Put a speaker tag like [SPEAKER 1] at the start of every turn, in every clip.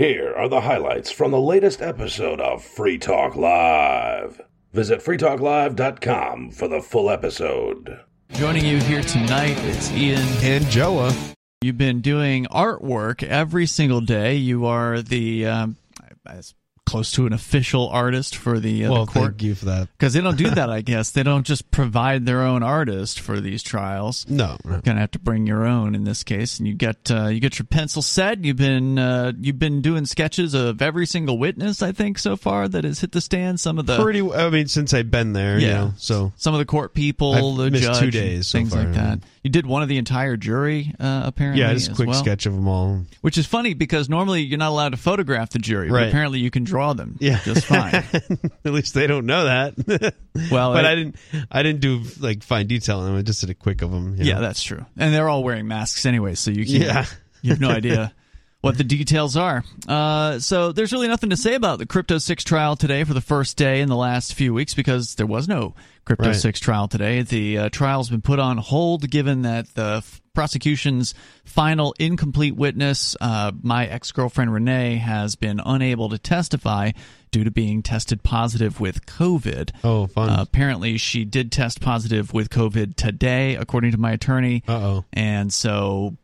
[SPEAKER 1] Here are the highlights from the latest episode of Free Talk Live. Visit freetalklive.com for the full episode.
[SPEAKER 2] Joining you here tonight is Ian.
[SPEAKER 3] and Joa.
[SPEAKER 2] You've been doing artwork every single day. You are the um, as close to an official artist for the, uh,
[SPEAKER 3] Well,
[SPEAKER 2] the court
[SPEAKER 3] thank you for that.
[SPEAKER 2] because they don't do that. I guess they don't just provide their own artist for these trials.
[SPEAKER 3] No, no.
[SPEAKER 2] You're gonna have to bring your own in this case, and you get uh, you get your pencil set. You've been uh, you've been doing sketches of every single witness I think so far that has hit the stand. Some of the
[SPEAKER 3] pretty. I mean, since I've been there, you
[SPEAKER 2] Yeah.
[SPEAKER 3] know, so
[SPEAKER 2] some of the court people,
[SPEAKER 3] I've
[SPEAKER 2] the judge,
[SPEAKER 3] two days so
[SPEAKER 2] things
[SPEAKER 3] far.
[SPEAKER 2] like that. You did one of the entire jury, uh, apparently.
[SPEAKER 3] yeah, just a quick
[SPEAKER 2] well.
[SPEAKER 3] sketch of them all.
[SPEAKER 2] Which is funny because normally you're not allowed to photograph the jury, but
[SPEAKER 3] Right.
[SPEAKER 2] apparently you can draw them
[SPEAKER 3] Yeah,
[SPEAKER 2] just fine.
[SPEAKER 3] At least they don't know that.
[SPEAKER 2] Well,
[SPEAKER 3] but
[SPEAKER 2] I-
[SPEAKER 3] I, didn't. I didn't do like fine detail on them. I just did a quick of them. you
[SPEAKER 2] yeah,
[SPEAKER 3] know.
[SPEAKER 2] that's true. And they're all wearing masks anyway, so you can't.
[SPEAKER 3] Yeah.
[SPEAKER 2] you have no idea what the details are. Uh, so there's really nothing to say about the Crypto 6 trial today for the first day in the last few weeks because there was no Crypto
[SPEAKER 3] Right.
[SPEAKER 2] 6 trial today. The uh, trial's been put on hold given that the f- prosecution's final incomplete witness, uh, my ex girlfriend Renee, has been unable to testify due to being tested positive with COVID.
[SPEAKER 3] Oh, fun.
[SPEAKER 2] Uh, apparently, she did test positive with COVID today, according to my attorney.
[SPEAKER 3] Uh oh.
[SPEAKER 2] And so,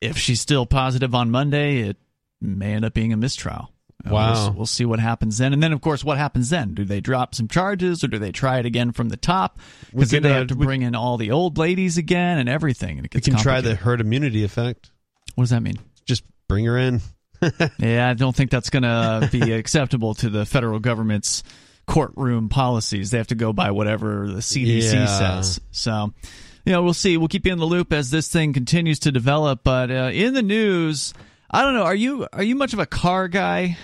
[SPEAKER 2] if she's still positive on Monday, it may end up being a mistrial. Uh,
[SPEAKER 3] Wow.
[SPEAKER 2] We'll, we'll see what happens then. And then, of course, what happens then? Do they drop some charges or do they try it again from the top? Because then they
[SPEAKER 3] uh,
[SPEAKER 2] have to
[SPEAKER 3] we-
[SPEAKER 2] bring in all the old ladies again and everything. And it
[SPEAKER 3] We can try the herd immunity effect.
[SPEAKER 2] What does that mean?
[SPEAKER 3] Just bring her in.
[SPEAKER 2] Yeah, I don't think that's going to be acceptable to the federal government's courtroom policies. They have to go by whatever the CDC
[SPEAKER 3] Yeah.
[SPEAKER 2] says. So, you know, we'll see. We'll keep you in the loop as this thing continues to develop. But uh, in the news, I don't know. Are you are you much of a car guy?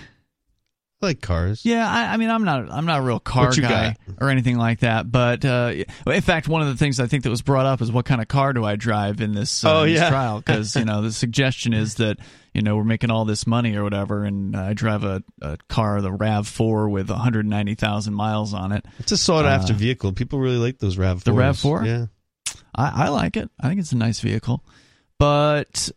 [SPEAKER 3] I like cars.
[SPEAKER 2] Yeah, I, I mean, I'm not I'm not a real car guy or anything like that. But uh, in fact, one of the things I think that was brought up is what kind of car do I drive in this, uh,
[SPEAKER 3] Oh,
[SPEAKER 2] this trial? Because you know the suggestion is that you know we're making all this money or whatever, and I drive a, a car, the Rav Four with 190,000 miles on it.
[SPEAKER 3] It's a sought after vehicle. People really like those Rav4s.
[SPEAKER 2] Uh, The RAV4?
[SPEAKER 3] Yeah.
[SPEAKER 2] I, I like it. I think it's a nice vehicle, but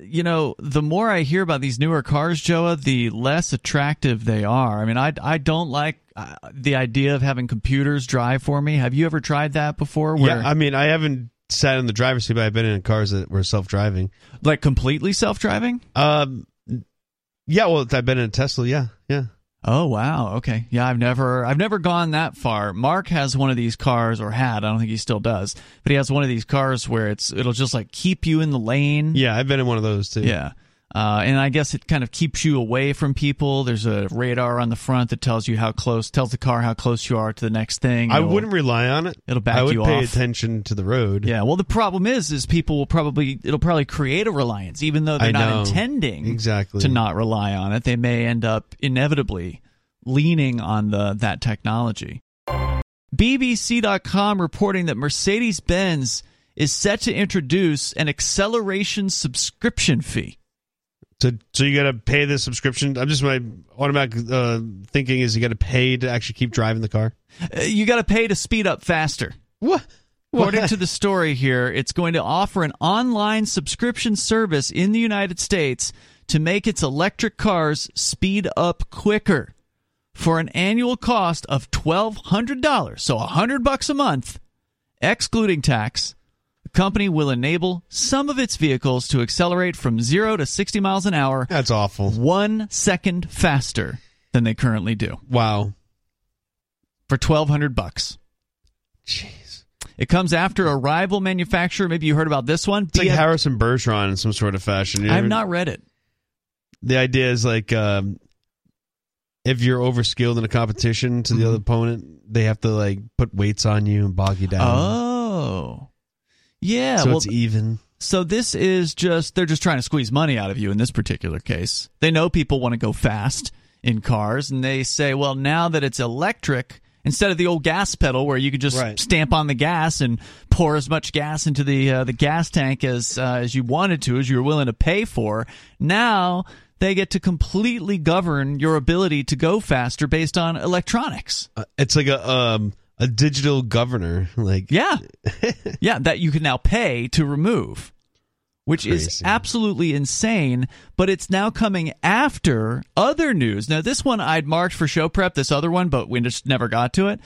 [SPEAKER 2] you know, the more I hear about these newer cars, Joa, the less attractive they are. I mean, I, I don't like uh, the idea of having computers drive for me. Have you ever tried that before? Where,
[SPEAKER 3] Yeah. I mean, I haven't sat in the driver's seat, but I've been in cars that were self driving.
[SPEAKER 2] like completely self-driving?
[SPEAKER 3] Um, yeah, well, I've been in a Tesla. Yeah, yeah.
[SPEAKER 2] Oh wow, okay. Yeah, I've never I've never gone that far. Mark has one of these cars or had, I don't think he still does, but he has one of these cars where it's it'll just like keep you in the lane.
[SPEAKER 3] Yeah, I've been in one of those too.
[SPEAKER 2] Yeah. Uh, and I guess it kind of keeps you away from people. There's a radar on the front that tells you how close, tells the car how close you are to the next thing.
[SPEAKER 3] I
[SPEAKER 2] It'll-
[SPEAKER 3] wouldn't rely on it.
[SPEAKER 2] It'll back you.
[SPEAKER 3] I would pay
[SPEAKER 2] off.
[SPEAKER 3] attention to the road.
[SPEAKER 2] Yeah. Well, the problem is, is people will probably it'll probably create a reliance, even though they're
[SPEAKER 3] I
[SPEAKER 2] not
[SPEAKER 3] know.
[SPEAKER 2] intending
[SPEAKER 3] Exactly.
[SPEAKER 2] to not rely on it. They may end up inevitably leaning on the that technology. BBC.com reporting that Mercedes Benz is set to introduce an acceleration subscription fee.
[SPEAKER 3] So, so you got to pay the subscription. I'm just my automatic uh, thinking is you got to pay to actually keep driving the car.
[SPEAKER 2] Uh, you got to pay to speed up faster.
[SPEAKER 3] What?
[SPEAKER 2] According to the story here, it's going to offer an online subscription service in the United States to make its electric cars speed up quicker for an annual cost of $1200, so 100 bucks a month, excluding tax. Company will enable some of its vehicles to accelerate from 0 to 60 miles an hour
[SPEAKER 3] That's awful.
[SPEAKER 2] 1 second faster than they currently do
[SPEAKER 3] Wow.
[SPEAKER 2] for 1200 bucks.
[SPEAKER 3] Jeez.
[SPEAKER 2] It comes after a rival manufacturer. Maybe you heard about this one.
[SPEAKER 3] It's like
[SPEAKER 2] BF
[SPEAKER 3] Harrison Bergeron in some sort of fashion. You
[SPEAKER 2] I've not read it.
[SPEAKER 3] The idea is like um, if you're overskilled in a competition to the
[SPEAKER 2] Mm-hmm.
[SPEAKER 3] other opponent, they have to like put weights on you and bog you down.
[SPEAKER 2] Oh, yeah.
[SPEAKER 3] so
[SPEAKER 2] well,
[SPEAKER 3] it's even.
[SPEAKER 2] so this is just they're just trying to squeeze money out of you in this particular case. They know people want to go fast in cars, and they say, well, now that it's electric. Instead of the old gas pedal, where you could just
[SPEAKER 3] Right.
[SPEAKER 2] stamp on the gas and pour as much gas into the uh, the gas tank as uh, as you wanted to, as you were willing to pay for, now they get to completely govern your ability to go faster based on electronics.
[SPEAKER 3] Uh, it's like a um a digital governor. Like
[SPEAKER 2] Yeah. yeah, that you can now pay to remove. which is absolutely insane. But it's now coming after other news. Now, this one I'd marked for show prep, this other one, but we just never got to it.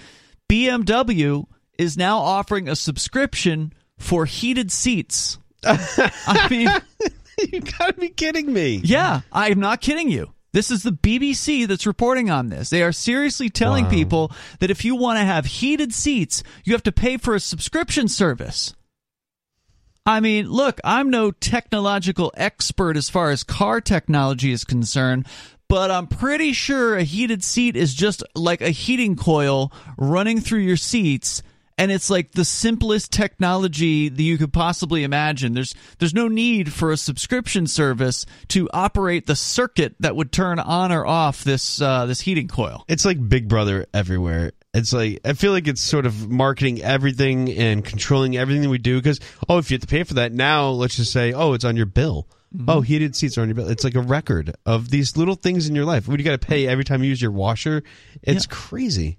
[SPEAKER 2] BMW is now offering a subscription for heated seats. I mean,
[SPEAKER 3] you gotta be kidding me.
[SPEAKER 2] yeah, I'm not kidding you. This is the BBC that's reporting on this. They are seriously telling
[SPEAKER 3] Wow.
[SPEAKER 2] people that if you want to have heated seats, you have to pay for a subscription service. I mean, look, I'm no technological expert as far as car technology is concerned, but I'm pretty sure a heated seat is just like a heating coil running through your seats and it's like the simplest technology that you could possibly imagine. There's there's no need for a subscription service to operate the circuit that would turn on or off this uh, this heating coil.
[SPEAKER 3] It's like Big Brother everywhere. It's like I feel like it's sort of marketing everything and controlling everything that we do. Because oh, if you have to pay for that now, let's just say oh, it's on your bill. Oh, heated seats are on your bill. It's like a record of these little things in your life. What you got to pay every time you use your washer? It's crazy.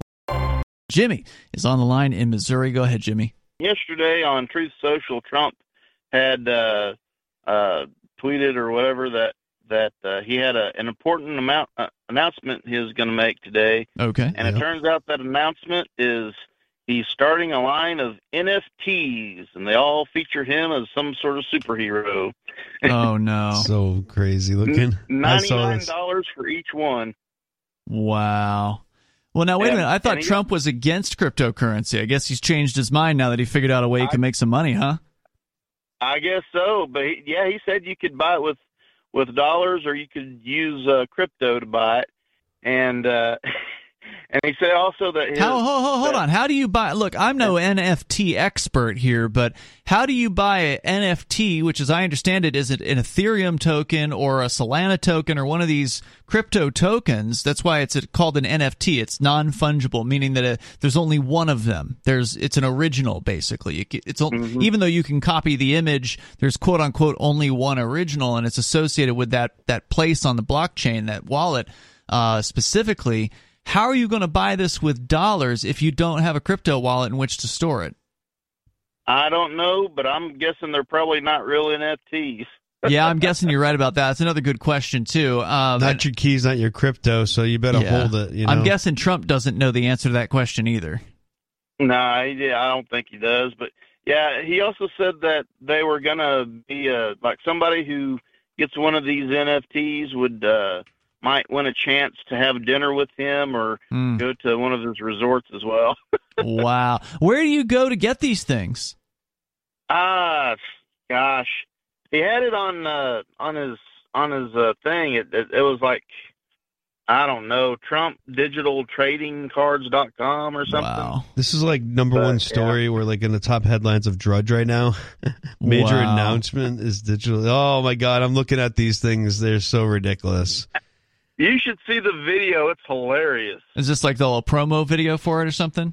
[SPEAKER 2] Jimmy is on the line in Missouri. Go ahead, Jimmy.
[SPEAKER 4] yesterday on Truth Social, Trump had uh, uh, tweeted or whatever that that uh, he had a, an important amount uh, announcement he was going to make today,
[SPEAKER 2] Okay.
[SPEAKER 4] and it turns out that announcement is he's starting a line of NFTs, and they all feature him as some sort of superhero.
[SPEAKER 2] Oh no.
[SPEAKER 3] So crazy looking. I
[SPEAKER 4] Ninety
[SPEAKER 3] saw
[SPEAKER 4] nine
[SPEAKER 3] this.
[SPEAKER 4] dollars for each one.
[SPEAKER 2] Wow. Well, now wait a minute. I thought Trump was against cryptocurrency. I guess he's changed his mind now that he figured out a way he
[SPEAKER 4] I-
[SPEAKER 2] can make some money, huh?
[SPEAKER 4] I guess so, but he, yeah, he said you could buy it with with dollars or you could use uh, crypto to buy it, and uh, and he said also that his,
[SPEAKER 2] How, ho, ho, hold
[SPEAKER 4] that-
[SPEAKER 2] on. How do you buy? Look, I'm no NFT expert here, but how do you buy an NFT, which, as I understand it, is it an Ethereum token or a Solana token or one of these crypto tokens? That's why it's called an NFT. It's non fungible, meaning that uh there's only one of them. There's it's an original, basically. It, ca- it's on- even though you can copy the image, there's quote unquote only one original, and it's associated with that that place on the blockchain, that wallet uh, specifically. How are you going to buy this with dollars if you don't have a crypto wallet in which to store it?
[SPEAKER 4] I don't know, but I'm guessing they're probably not real NFTs.
[SPEAKER 2] Yeah, I'm guessing you're right about that. That's another good question too. Um,
[SPEAKER 3] Not your keys, not your crypto. So you better
[SPEAKER 2] yeah.
[SPEAKER 3] hold it. You know.
[SPEAKER 2] I'm guessing Trump doesn't know the answer to that question either.
[SPEAKER 4] No, he, I don't think he does. But yeah, he also said that they were gonna be uh, like somebody who gets one of these NFTs would uh, might win a chance to have dinner with him or
[SPEAKER 2] Hmm.
[SPEAKER 4] go to one of his resorts as well.
[SPEAKER 2] wow. Where do you go to get these things?
[SPEAKER 4] Ah, gosh, he had it on uh, on his on his uh, thing. It, it it was like I don't know, Trump Digital Trading Cards.com or something.
[SPEAKER 2] Wow.
[SPEAKER 3] This is like number
[SPEAKER 4] But,
[SPEAKER 3] one
[SPEAKER 4] yeah.
[SPEAKER 3] story. We're like in the top headlines of Drudge right now. Major
[SPEAKER 2] Wow.
[SPEAKER 3] announcement is digital. Oh my god, I'm looking at these things. They're so ridiculous.
[SPEAKER 4] You should see the video. It's hilarious.
[SPEAKER 2] Is this like the little promo video for it or something?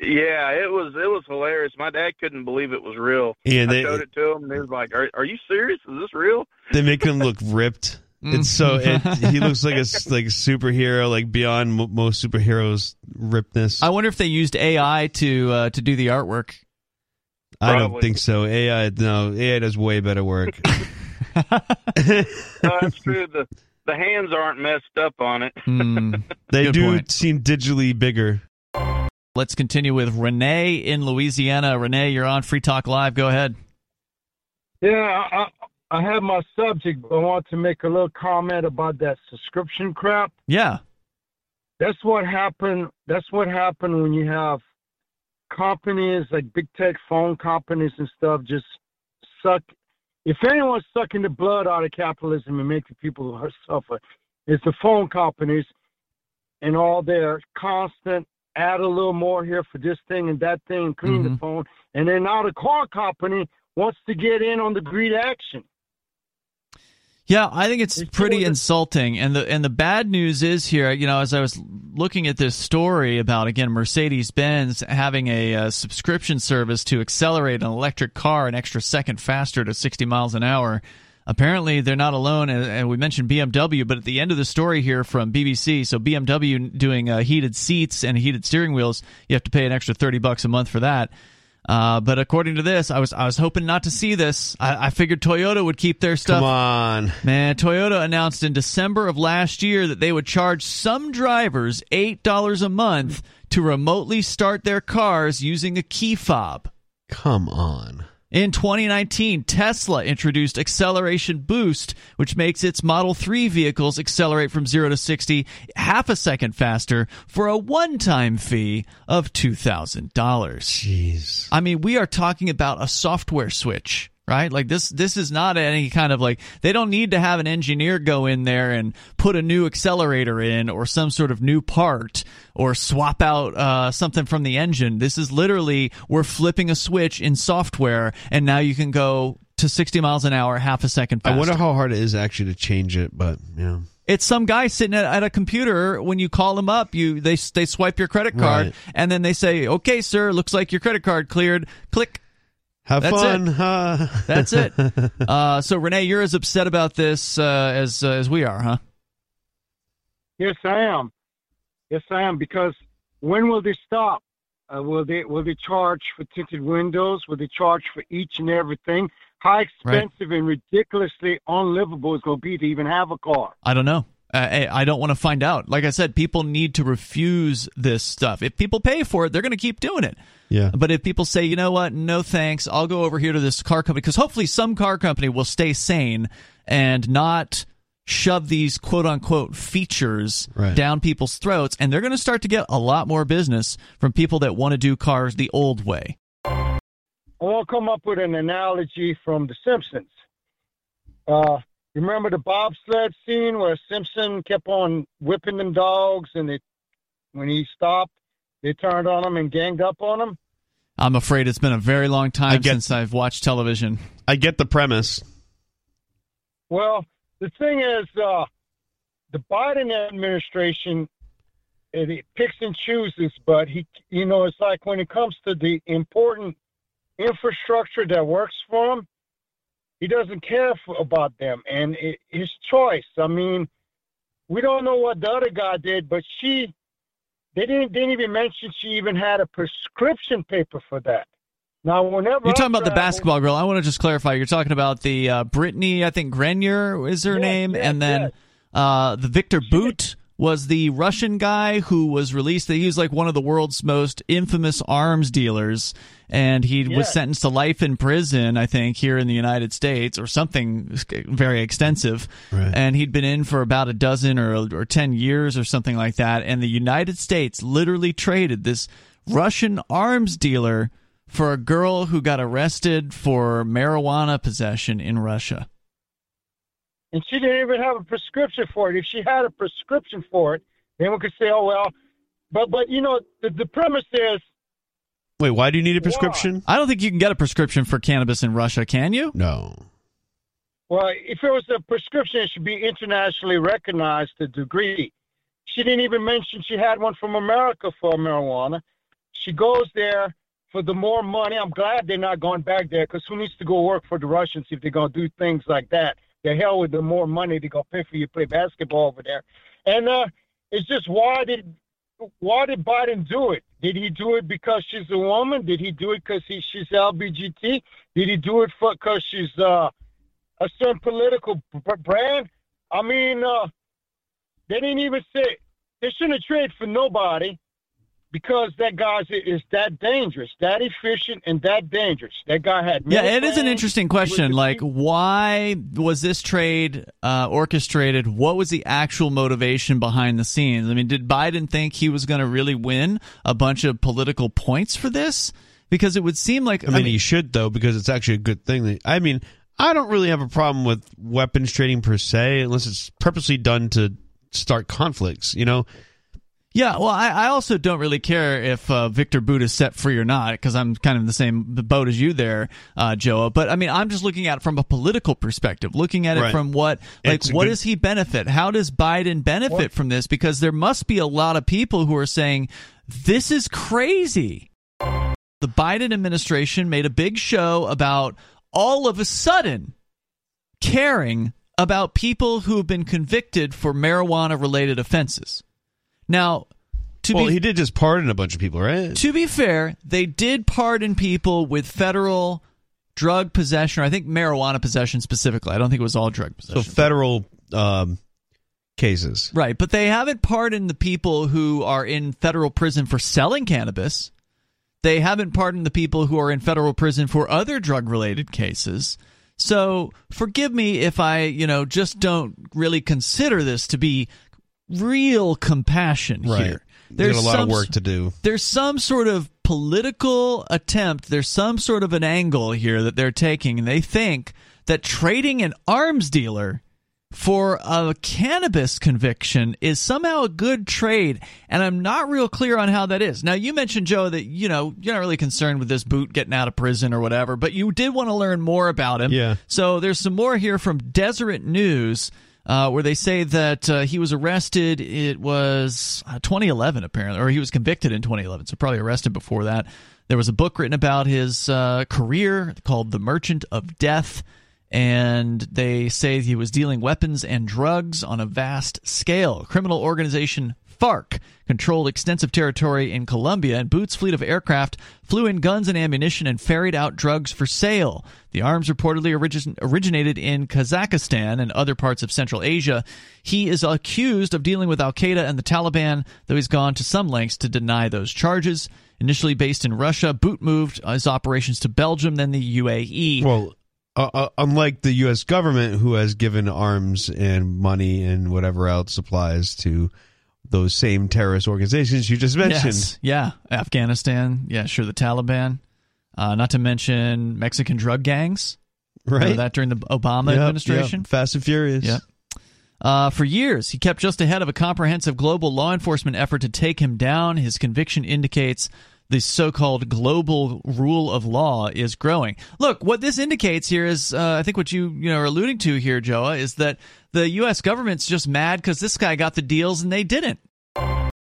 [SPEAKER 4] Yeah, it was it was hilarious. My dad couldn't believe it was real.
[SPEAKER 3] Yeah,
[SPEAKER 4] I
[SPEAKER 3] they
[SPEAKER 4] showed it to him, and he was like, "Are, are you serious? Is this real?"
[SPEAKER 3] they make him look ripped. It's so it, he looks like a like a superhero, like beyond mo most superheroes' rippedness.
[SPEAKER 2] I wonder if they used AI to uh, to do the artwork.
[SPEAKER 3] I don't think so. AI, no, AI does way better work.
[SPEAKER 4] No, that's true. The the hands aren't messed up on it.
[SPEAKER 2] Hmm.
[SPEAKER 3] They
[SPEAKER 2] Good
[SPEAKER 3] do
[SPEAKER 2] point.
[SPEAKER 3] seem digitally bigger.
[SPEAKER 2] Let's continue with Renee in Louisiana. Renee, you're on Free Talk Live. Go ahead.
[SPEAKER 5] Yeah, I, I I have my subject, but I want to make a little comment about that subscription crap.
[SPEAKER 2] Yeah.
[SPEAKER 5] That's what happened. That's what happened when you have companies like big tech phone companies and stuff just suck. If anyone's sucking the blood out of capitalism and making people suffer, it's the phone companies and all their constant add a little more here for this thing and that thing and clean the
[SPEAKER 2] Mhm.
[SPEAKER 5] phone. And then now the car company wants to get in on the greed action.
[SPEAKER 2] Yeah, I think it's pretty insulting. And the and the bad news is here, you know, as I was looking at this story about again Mercedes Benz having a, uh subscription service to accelerate an electric car an extra second faster to 60 miles an hour. Apparently, they're not alone, and, and we mentioned BMW. But at the end of the story here from BBC, so BMW doing uh, heated seats and heated steering wheels, you have to pay an extra 30 bucks a month for that. Uh, but according to this, I was I was hoping not to see this. I, I figured Toyota would keep their stuff.
[SPEAKER 3] Come on.
[SPEAKER 2] Man, Toyota announced in December of last year that they would charge some drivers $8 a month to remotely start their cars using a key fob.
[SPEAKER 3] Come on.
[SPEAKER 2] In 2019, Tesla introduced Acceleration Boost, which makes its Model 3 vehicles accelerate from 0 to 60 half a second faster for a one time fee of $2,000.
[SPEAKER 3] Jeez.
[SPEAKER 2] I mean, we are talking about a software switch right like this this is not any kind of like they don't need to have an engineer go in there and put a new accelerator in or some sort of new part or swap out uh, something from the engine this is literally we're flipping a switch in software and now you can go to 60 miles an hour half a second faster.
[SPEAKER 3] I wonder how hard it is actually to change it, but yeah.
[SPEAKER 2] It's some guy sitting at, at, a computer. When you call them up, you they they swipe your credit card,
[SPEAKER 3] Right.
[SPEAKER 2] and then they say, "Okay, sir, looks like your credit card cleared." Click.
[SPEAKER 3] Have
[SPEAKER 2] That's
[SPEAKER 3] fun.
[SPEAKER 2] it.
[SPEAKER 3] huh?
[SPEAKER 2] That's it. uh, so Renee, you're as upset about this uh, as uh, as we are, huh?
[SPEAKER 5] Yes, I am. Yes, I am. Because when will they stop? Uh, will they will they charge for tinted windows? Will they charge for each and everything? How expensive and ridiculously unlivable is going to be to even have a car?
[SPEAKER 2] I don't know. Uh, I I don't want to find out. Like I said, people need to refuse this stuff. If people pay for it, they're going to keep doing it.
[SPEAKER 3] Yeah.
[SPEAKER 2] But if people say, you know what, no thanks, I'll go over here to this car company, because hopefully some car company will stay sane and not shove these quote unquote features
[SPEAKER 3] Right.
[SPEAKER 2] down people's throats. And they're going to start to get a lot more business from people that want to do cars the old way.
[SPEAKER 5] I'll come up with an analogy from The Simpsons. Uh, you remember the bobsled scene where Simpson kept on whipping them dogs, and they, when he stopped, they turned on him and ganged up on him.
[SPEAKER 2] I'm afraid it's been a very long time
[SPEAKER 3] get-
[SPEAKER 2] since I've watched television.
[SPEAKER 3] I get the premise.
[SPEAKER 5] Well, the thing is, uh, the Biden administration it, it picks and chooses, but he, you know, it's like when it comes to the important infrastructure that works for him, he doesn't care for, about them and it, his choice. I mean, we don't know what the other guy did, but she, they didn't didn't even mention she even had a prescription paper for that. Now, whenever
[SPEAKER 2] You're talking about the basketball girl. I want to just clarify. You're talking about the uh, Brittney, I think Griner is her
[SPEAKER 5] Yes,
[SPEAKER 2] name,
[SPEAKER 5] yes,
[SPEAKER 2] and then
[SPEAKER 5] yes.
[SPEAKER 2] uh, the Victor Bout was the Russian guy who was released. He was like one of the world's most infamous arms dealers, and he was sentenced to life in prison. I think here in the United States or something very extensive.
[SPEAKER 3] Right.
[SPEAKER 2] And he'd been in for about a dozen or or ten years or something like that. And the United States literally traded this Russian arms dealer for a girl who got arrested for marijuana possession in Russia.
[SPEAKER 5] And she didn't even have a prescription for it. If she had a prescription for it, then we could say, oh well. But but you know the the premise is
[SPEAKER 3] Wait, why do you need a prescription?
[SPEAKER 2] I don't think you can get a prescription for cannabis in Russia, can you?
[SPEAKER 3] No.
[SPEAKER 5] well, if it was a prescription, it should be internationally recognized to degree. She didn't even mention she had one from America for marijuana. She goes there for the more money. I'm glad they're not going back there because who needs to go work for the Russians if they're going to do things like that? The hell with the more money they go pay for you to play basketball over there. And uh, it's just why did why did Biden do it? Did he do it because she's a woman? Did he do it because he, she's LBGT? Did he do it because she's uh, a certain political brand? I mean, uh, they didn't even say they shouldn't have traded for nobody because that guy is that dangerous, that efficient, and that dangerous. That guy had
[SPEAKER 2] Yeah, it is an interesting question. Like,
[SPEAKER 5] the-
[SPEAKER 2] why was this trade uh, orchestrated? What was the actual motivation behind the scenes? I mean, did Biden think he was going to really win a bunch of political points for this? Because it would seem like
[SPEAKER 3] I mean, he should though because it's actually a good thing. That, I mean, I don't really have a problem with weapons trading per se, unless it's purposely done to start conflicts. You know,
[SPEAKER 2] Yeah, well, I, I also don't really care if uh, Victor Bout is set free or not because I'm kind of in the same boat as you there, uh, Joe. But I mean, I'm just looking at it from a political perspective, looking at it
[SPEAKER 3] Right.
[SPEAKER 2] from what, like,
[SPEAKER 3] It's
[SPEAKER 2] what
[SPEAKER 3] good-
[SPEAKER 2] does he benefit? How does Biden benefit from this? Because there must be a lot of people who are saying this is crazy. The Biden administration made a big show about all of a sudden caring about people who have been convicted for marijuana related offenses. Now, to
[SPEAKER 3] well,
[SPEAKER 2] be
[SPEAKER 3] he did just pardon a bunch of people, right?
[SPEAKER 2] to be fair, they did pardon people with federal drug possession, or I think marijuana possession specifically. I don't think it was all drug
[SPEAKER 3] So
[SPEAKER 2] possession.
[SPEAKER 3] federal um, cases.
[SPEAKER 2] right, but they haven't pardoned the people who are in federal prison for selling cannabis. They haven't pardoned the people who are in federal prison for other drug related cases. So forgive me if I, you know, just don't really consider this to be real compassion
[SPEAKER 3] Right.
[SPEAKER 2] here.
[SPEAKER 3] There's a lot of work to do.
[SPEAKER 2] there's some sort of political attempt, there's some sort of an angle here that they're taking, and they think that trading an arms dealer for a cannabis conviction is somehow a good trade, and I'm not real clear on how that is. Now, you mentioned, Joe, that, you know, you're not really concerned with this Bout getting out of prison or whatever, but you did want to learn more about him.
[SPEAKER 3] Yeah.
[SPEAKER 2] So there's some more here from Deseret News. Uh, where they say that uh, he was arrested. It was uh, 2011, apparently, or he was convicted in 2011. So probably arrested before that. There was a book written about his uh, career called "The Merchant of Death," and they say he was dealing weapons and drugs on a vast scale. Criminal organization FARC controlled extensive territory in Colombia, and Bout's fleet of aircraft flew in guns and ammunition and ferried out drugs for sale. The arms reportedly origin- originated in Kazakhstan and other parts of Central Asia. He is accused of dealing with Al Qaeda and the Taliban, though he's gone to some lengths to deny those charges. Initially based in Russia, Bout moved his operations to Belgium, then the UAE.
[SPEAKER 3] Well, uh, uh, unlike the U.S. government, who has given arms and money and whatever else supplies to those same terrorist organizations you just mentioned.
[SPEAKER 2] Yes. Yeah. Afghanistan. Yeah, sure. The Taliban. Uh, not to mention Mexican drug gangs. Remember
[SPEAKER 3] Right?
[SPEAKER 2] that during the Obama
[SPEAKER 3] Yep,
[SPEAKER 2] administration?
[SPEAKER 3] yep. Fast and Furious.
[SPEAKER 2] Yep. Uh, for years, he kept just ahead of a comprehensive global law enforcement effort to take him down. His conviction indicates the so-called global rule of law is growing. Look, what this indicates here is, uh, I think, what you you know are alluding to here, Joa, is that the U.S. government's just mad because this guy got the deals and they didn't.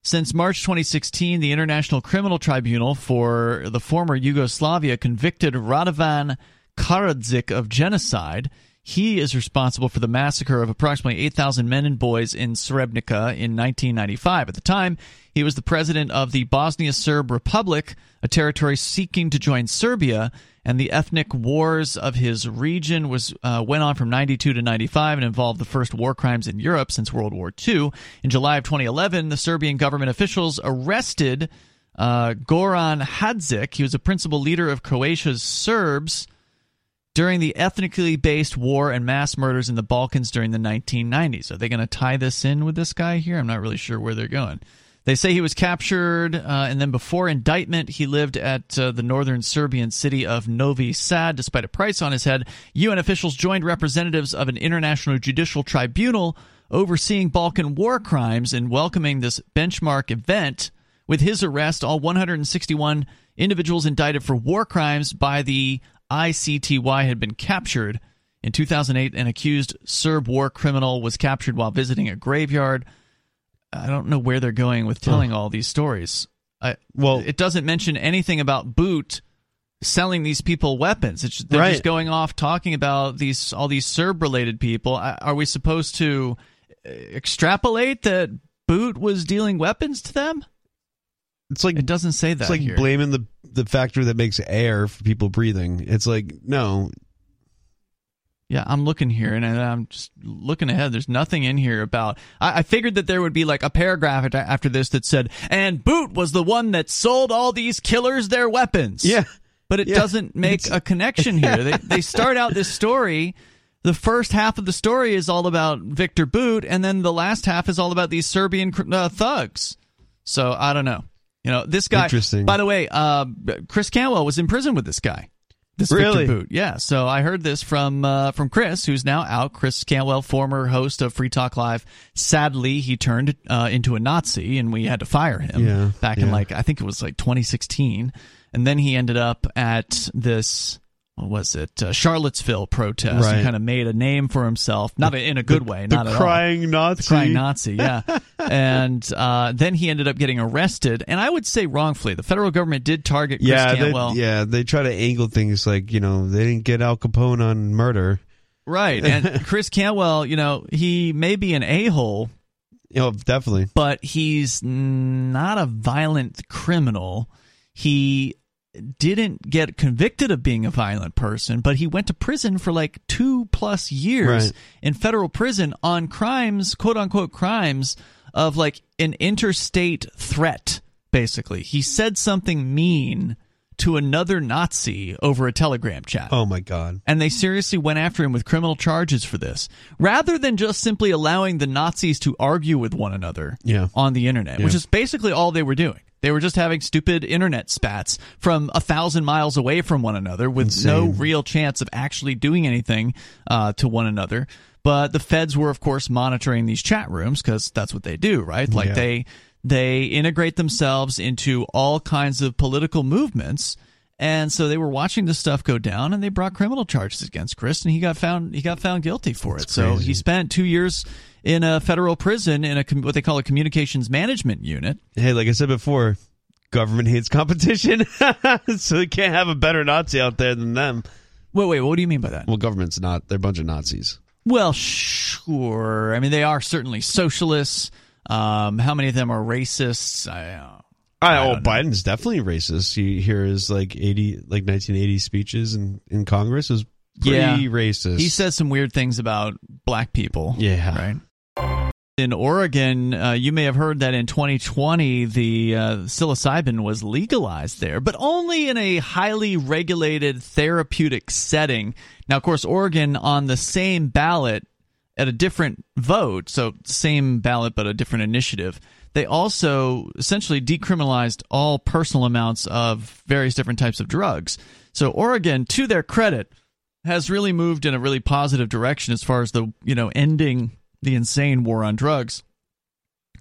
[SPEAKER 2] Since March 2016, the International Criminal Tribunal for the former Yugoslavia convicted Radovan Karadzic of genocide. He is responsible for the massacre of approximately 8,000 men and boys in Srebrenica in 1995. At the time, he was the president of the Bosnia Serb Republic, a territory seeking to join Serbia, and the ethnic wars of his region was uh, went on from 92 to 95 and involved the first war crimes in Europe since World War II. In July of 2011, the Serbian government officials arrested uh, Goran Hadzic. He was a principal leader of Croatia's Serbs during the ethnically based war and mass murders in the Balkans during the 1990s. Are they going to tie this in with this guy here? I'm not really sure where they're going. They say he was captured, uh, and then before indictment, he lived at uh, the northern Serbian city of Novi Sad. Despite a price on his head, UN officials joined representatives of an international judicial tribunal overseeing Balkan war crimes in welcoming this benchmark event. With his arrest, all 161 individuals indicted for war crimes by the ICTY had been captured. In 2008, an accused Serb war criminal was captured while visiting a graveyard. I don't know where they're going with telling all these stories. I,
[SPEAKER 3] Well-
[SPEAKER 2] it doesn't mention anything about Bout selling these people weapons. It's they're
[SPEAKER 3] Right.
[SPEAKER 2] just going off talking about these all these Serb related people. Are we supposed to uh, extrapolate that Bout was dealing weapons to them?
[SPEAKER 3] It's like
[SPEAKER 2] It doesn't say that
[SPEAKER 3] it's like
[SPEAKER 2] here.
[SPEAKER 3] blaming the the factor that makes air for people breathing. It's like no,
[SPEAKER 2] Yeah, I'm looking here and I'm just looking ahead. There's nothing in here about. I, I figured that there would be like a paragraph after this that said, and Bout was the one that sold all these killers their weapons.
[SPEAKER 3] yeah,
[SPEAKER 2] But it
[SPEAKER 3] Yeah.
[SPEAKER 2] doesn't make a connection here. They, they start out this story. The first half of the story is all about Victor Bout, and then the last half is all about these Serbian uh, thugs. So I don't know. You know, this guy.
[SPEAKER 3] Interesting.
[SPEAKER 2] By the way, uh, Chris Cantwell was in prison with this guy. This
[SPEAKER 3] Really?
[SPEAKER 2] Victor Bout. Yeah. So I heard this from uh, from Chris, who's now out. Chris Cantwell, former host of Free Talk Live. Sadly, he turned uh, into a Nazi, and we had to fire him
[SPEAKER 3] Yeah,
[SPEAKER 2] back in like I think it was like 2016, and then he ended up at this. What was it? Uh, Charlottesville protest.
[SPEAKER 3] Right.
[SPEAKER 2] He kind of made a name for himself, not in a good way,
[SPEAKER 3] the
[SPEAKER 2] not at all
[SPEAKER 3] crying Nazi.
[SPEAKER 2] crying Nazi, yeah. and uh, then he ended up getting arrested, and I would say wrongfully. The federal government did target Chris
[SPEAKER 3] Yeah, they,
[SPEAKER 2] Cantwell,
[SPEAKER 3] yeah, they try to angle things like you know they didn't get Al Capone on murder.
[SPEAKER 2] right? And Chris Cantwell, you know, he may be an a hole,
[SPEAKER 3] know, definitely.
[SPEAKER 2] but he's not a violent criminal. He didn't get convicted of being a violent person, but he went to prison for like two plus years
[SPEAKER 3] Right.
[SPEAKER 2] in federal prison on crimes, quote unquote crimes of like an interstate threat, basically. He said something mean to another Nazi over a telegram chat
[SPEAKER 3] Oh my god.
[SPEAKER 2] and they seriously went after him with criminal charges for this, rather than just simply allowing the Nazis to argue with one another
[SPEAKER 3] Yeah.
[SPEAKER 2] on the internet, which is basically all they were doing. They were just having stupid internet spats from a thousand miles away from one another with no real chance of actually doing anything uh, to one another. But the feds were, of course, monitoring these chat rooms because that's what they do, right? Like
[SPEAKER 3] Yeah.
[SPEAKER 2] they they integrate themselves into all kinds of political movements. And so they were watching this stuff go down, and they brought criminal charges against Chris, and he got found he got found guilty for it. So he spent two years in a federal prison in a what they call a communications management unit.
[SPEAKER 3] Hey, like I said before, government hates competition, so they can't have a better Nazi out there than them.
[SPEAKER 2] Wait, wait, what do you mean by that?
[SPEAKER 3] Well, government's not. They're a bunch of Nazis.
[SPEAKER 2] Well, sure. I mean, they are certainly socialists. Um, how many of them are racists? I, uh,
[SPEAKER 3] I, oh,
[SPEAKER 2] know.
[SPEAKER 3] Biden's definitely racist. You hear his like eighty, like nineteen eighty speeches in in Congress is pretty
[SPEAKER 2] Yeah.
[SPEAKER 3] racist.
[SPEAKER 2] he says some weird things about black people.
[SPEAKER 3] Yeah.
[SPEAKER 2] Right. In Oregon, uh, you may have heard that in 2020 the uh, psilocybin was legalized there, but only in a highly regulated therapeutic setting. Now, of course, Oregon on the same ballot at a different vote, so same ballot but a different initiative. They also essentially decriminalized all personal amounts of various different types of drugs. So Oregon, to their credit, has really moved in a really positive direction as far as the you know ending the insane war on drugs.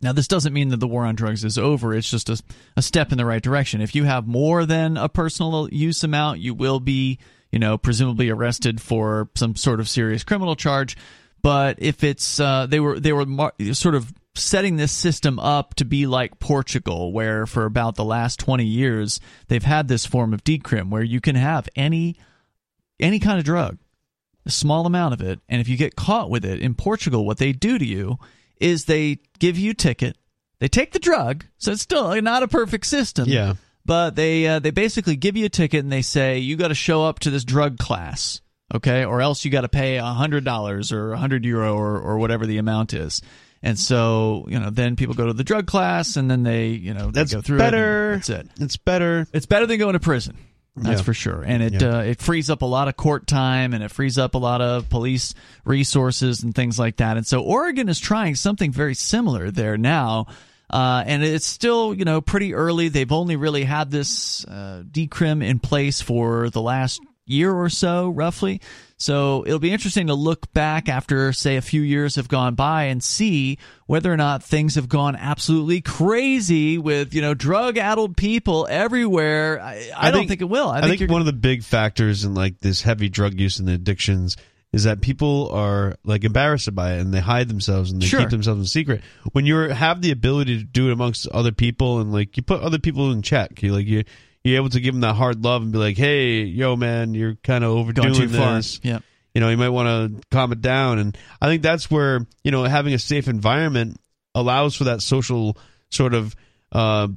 [SPEAKER 2] Now, this doesn't mean that the war on drugs is over. It's just a, a step in the right direction. If you have more than a personal use amount, you will be, you know, presumably arrested for some sort of serious criminal charge. But if it's uh, they were they were mar- sort of setting this system up to be like Portugal, where for about the last twenty years they've had this form of decrim where you can have any any kind of drug, a small amount of it, and if you get caught with it in Portugal, what they do to you is they give you a ticket. They take the drug, so it's still not a perfect system.
[SPEAKER 3] Yeah.
[SPEAKER 2] But they uh, they basically give you a ticket and they say you got to show up to this drug class, okay, or else you got to pay a hundred dollars or a hundred euro or or whatever the amount is. And so you know, then people go to the drug class and then they you know they
[SPEAKER 3] That's
[SPEAKER 2] go through it
[SPEAKER 3] better.
[SPEAKER 2] that's it.
[SPEAKER 3] It's better.
[SPEAKER 2] It's better than going to prison. That's
[SPEAKER 3] Yeah.
[SPEAKER 2] for sure, and it
[SPEAKER 3] Yeah.
[SPEAKER 2] uh, it frees up a lot of court time, and it frees up a lot of police resources and things like that. And so Oregon is trying something very similar there now, uh, and it's still you know pretty early. They've only really had this uh, decrim in place for the last year or so, roughly. So it'll be interesting to look back after, say, a few years have gone by and see whether or not things have gone absolutely crazy with you know drug-addled people everywhere. I, I, don't think it will. I,
[SPEAKER 3] I, think,
[SPEAKER 2] you're
[SPEAKER 3] one of the big factors in like this heavy drug use and the addictions is that people are like embarrassed by it and they hide themselves and they
[SPEAKER 2] Sure.
[SPEAKER 3] keep themselves in secret. When you have the ability to do it amongst other people and like you put other people in check, you like you you're able to give them that hard love and be like, hey, yo, man, you're kind of overdoing
[SPEAKER 2] too far.
[SPEAKER 3] this.
[SPEAKER 2] Yeah.
[SPEAKER 3] You know, you might want to calm it down. And I think that's where you know having a safe environment allows for that social sort of uh,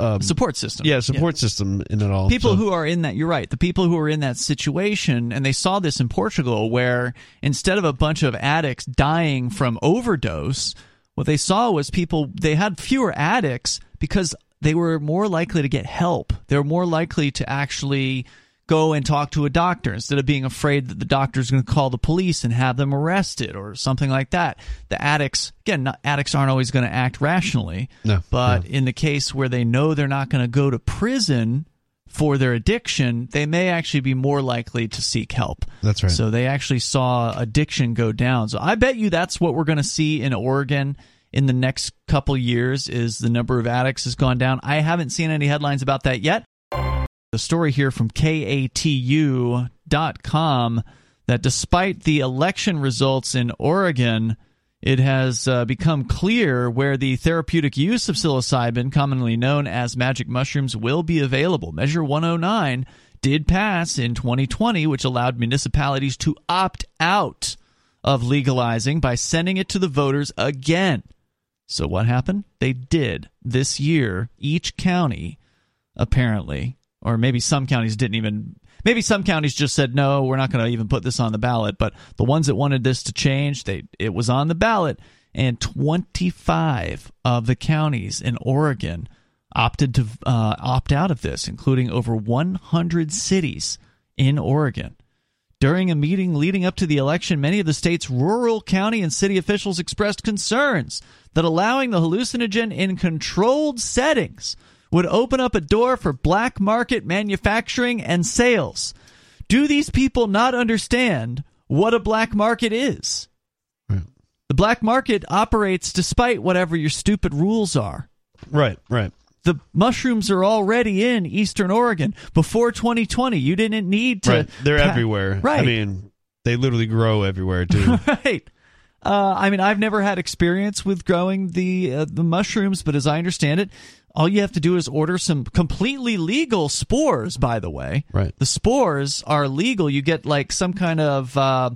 [SPEAKER 3] uh,
[SPEAKER 2] Support system.
[SPEAKER 3] yeah support system in it all.
[SPEAKER 2] people
[SPEAKER 3] So-
[SPEAKER 2] who are in that you're right the people who are in that situation and they saw this in portugal where instead of a bunch of addicts dying from overdose what they saw was people they had fewer addicts because they were more likely to get help they were more likely to actually go and talk to a doctor instead of being afraid that the doctor's going to call the police and have them arrested or something like that the addicts again not, addicts aren't always going to act rationally
[SPEAKER 3] No,
[SPEAKER 2] but in the case where they know they're not going to go to prison for their addiction, they may actually be more likely to seek help.
[SPEAKER 3] That's right.
[SPEAKER 2] So they actually saw addiction go down. So I bet you that's what we're going to see in Oregon in the next couple years is the number of addicts has gone down. I haven't seen any headlines about that yet. The story here from KATU.com that despite the election results in Oregon, it has uh, become clear where the therapeutic use of psilocybin, commonly known as magic mushrooms, will be available. Measure 109 did pass in 2020, which allowed municipalities to opt out of legalizing by sending it to the voters again. So what happened? They did this year. Each county, apparently, or maybe some counties didn't even. Maybe some counties just said no, we're not going to even put this on the ballot. But the ones that wanted this to change, they it was on the ballot, and 25 of the counties in Oregon opted to uh, opt out of this, including over 100 cities in Oregon. During a meeting leading up to the election, many of the state's rural county and city officials expressed concerns that allowing the hallucinogen in controlled settings would open up a door for black market manufacturing and sales. Do these people not understand what a black market is?
[SPEAKER 3] Right.
[SPEAKER 2] The black market operates despite whatever your stupid rules are.
[SPEAKER 3] Right, right.
[SPEAKER 2] The mushrooms are already in Eastern Oregon before 2020. You didn't need to.
[SPEAKER 3] Right. They're
[SPEAKER 2] pa-
[SPEAKER 3] everywhere.
[SPEAKER 2] Right.
[SPEAKER 3] I mean, they literally grow everywhere too.
[SPEAKER 2] right. Uh, I mean, I've never had experience with growing the uh, the mushrooms, but as I understand it, all you have to do is order some completely legal spores. By the way,
[SPEAKER 3] Right.
[SPEAKER 2] The spores are legal. You get like some kind of uh,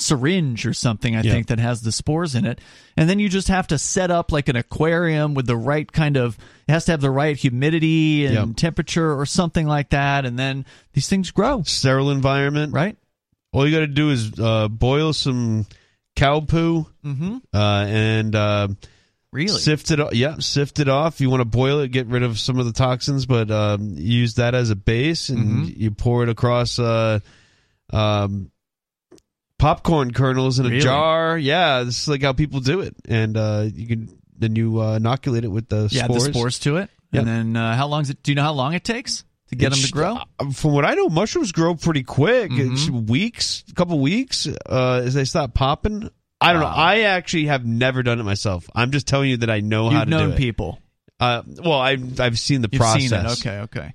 [SPEAKER 2] syringe or something, I think, that has the spores in it, and then you just have to set up like an aquarium with the right kind of. It has to have the right humidity and
[SPEAKER 3] Yep.
[SPEAKER 2] temperature or something like that, and then these things grow.
[SPEAKER 3] Sterile environment.
[SPEAKER 2] Right.
[SPEAKER 3] All you got to do is uh, boil some cow poo
[SPEAKER 2] Mm-hmm.
[SPEAKER 3] uh, and uh,
[SPEAKER 2] Really.
[SPEAKER 3] sift it. Yeah, sift it off. You want to boil it, get rid of some of the toxins, but um, use that as a base, and
[SPEAKER 2] Mhm.
[SPEAKER 3] you pour it across. Uh, um, popcorn kernels in a
[SPEAKER 2] Really?
[SPEAKER 3] jar. Yeah, this is like how people do it, and uh, you can then you uh, inoculate it with the
[SPEAKER 2] Yeah,
[SPEAKER 3] spores.
[SPEAKER 2] the spores to it.
[SPEAKER 3] Yep.
[SPEAKER 2] And then uh, how long is it? Do you know how long it takes to get them to grow?
[SPEAKER 3] uh, From what I know, mushrooms grow pretty quick.
[SPEAKER 2] Mhm.
[SPEAKER 3] It's weeks, a couple weeks, uh, as they stop popping. I don't know. I actually have never done it myself. I'm just telling you that I know how
[SPEAKER 2] You've
[SPEAKER 3] to do it.
[SPEAKER 2] people.
[SPEAKER 3] Uh, well, I've I've seen the
[SPEAKER 2] You've
[SPEAKER 3] process.
[SPEAKER 2] seen it. Okay, okay.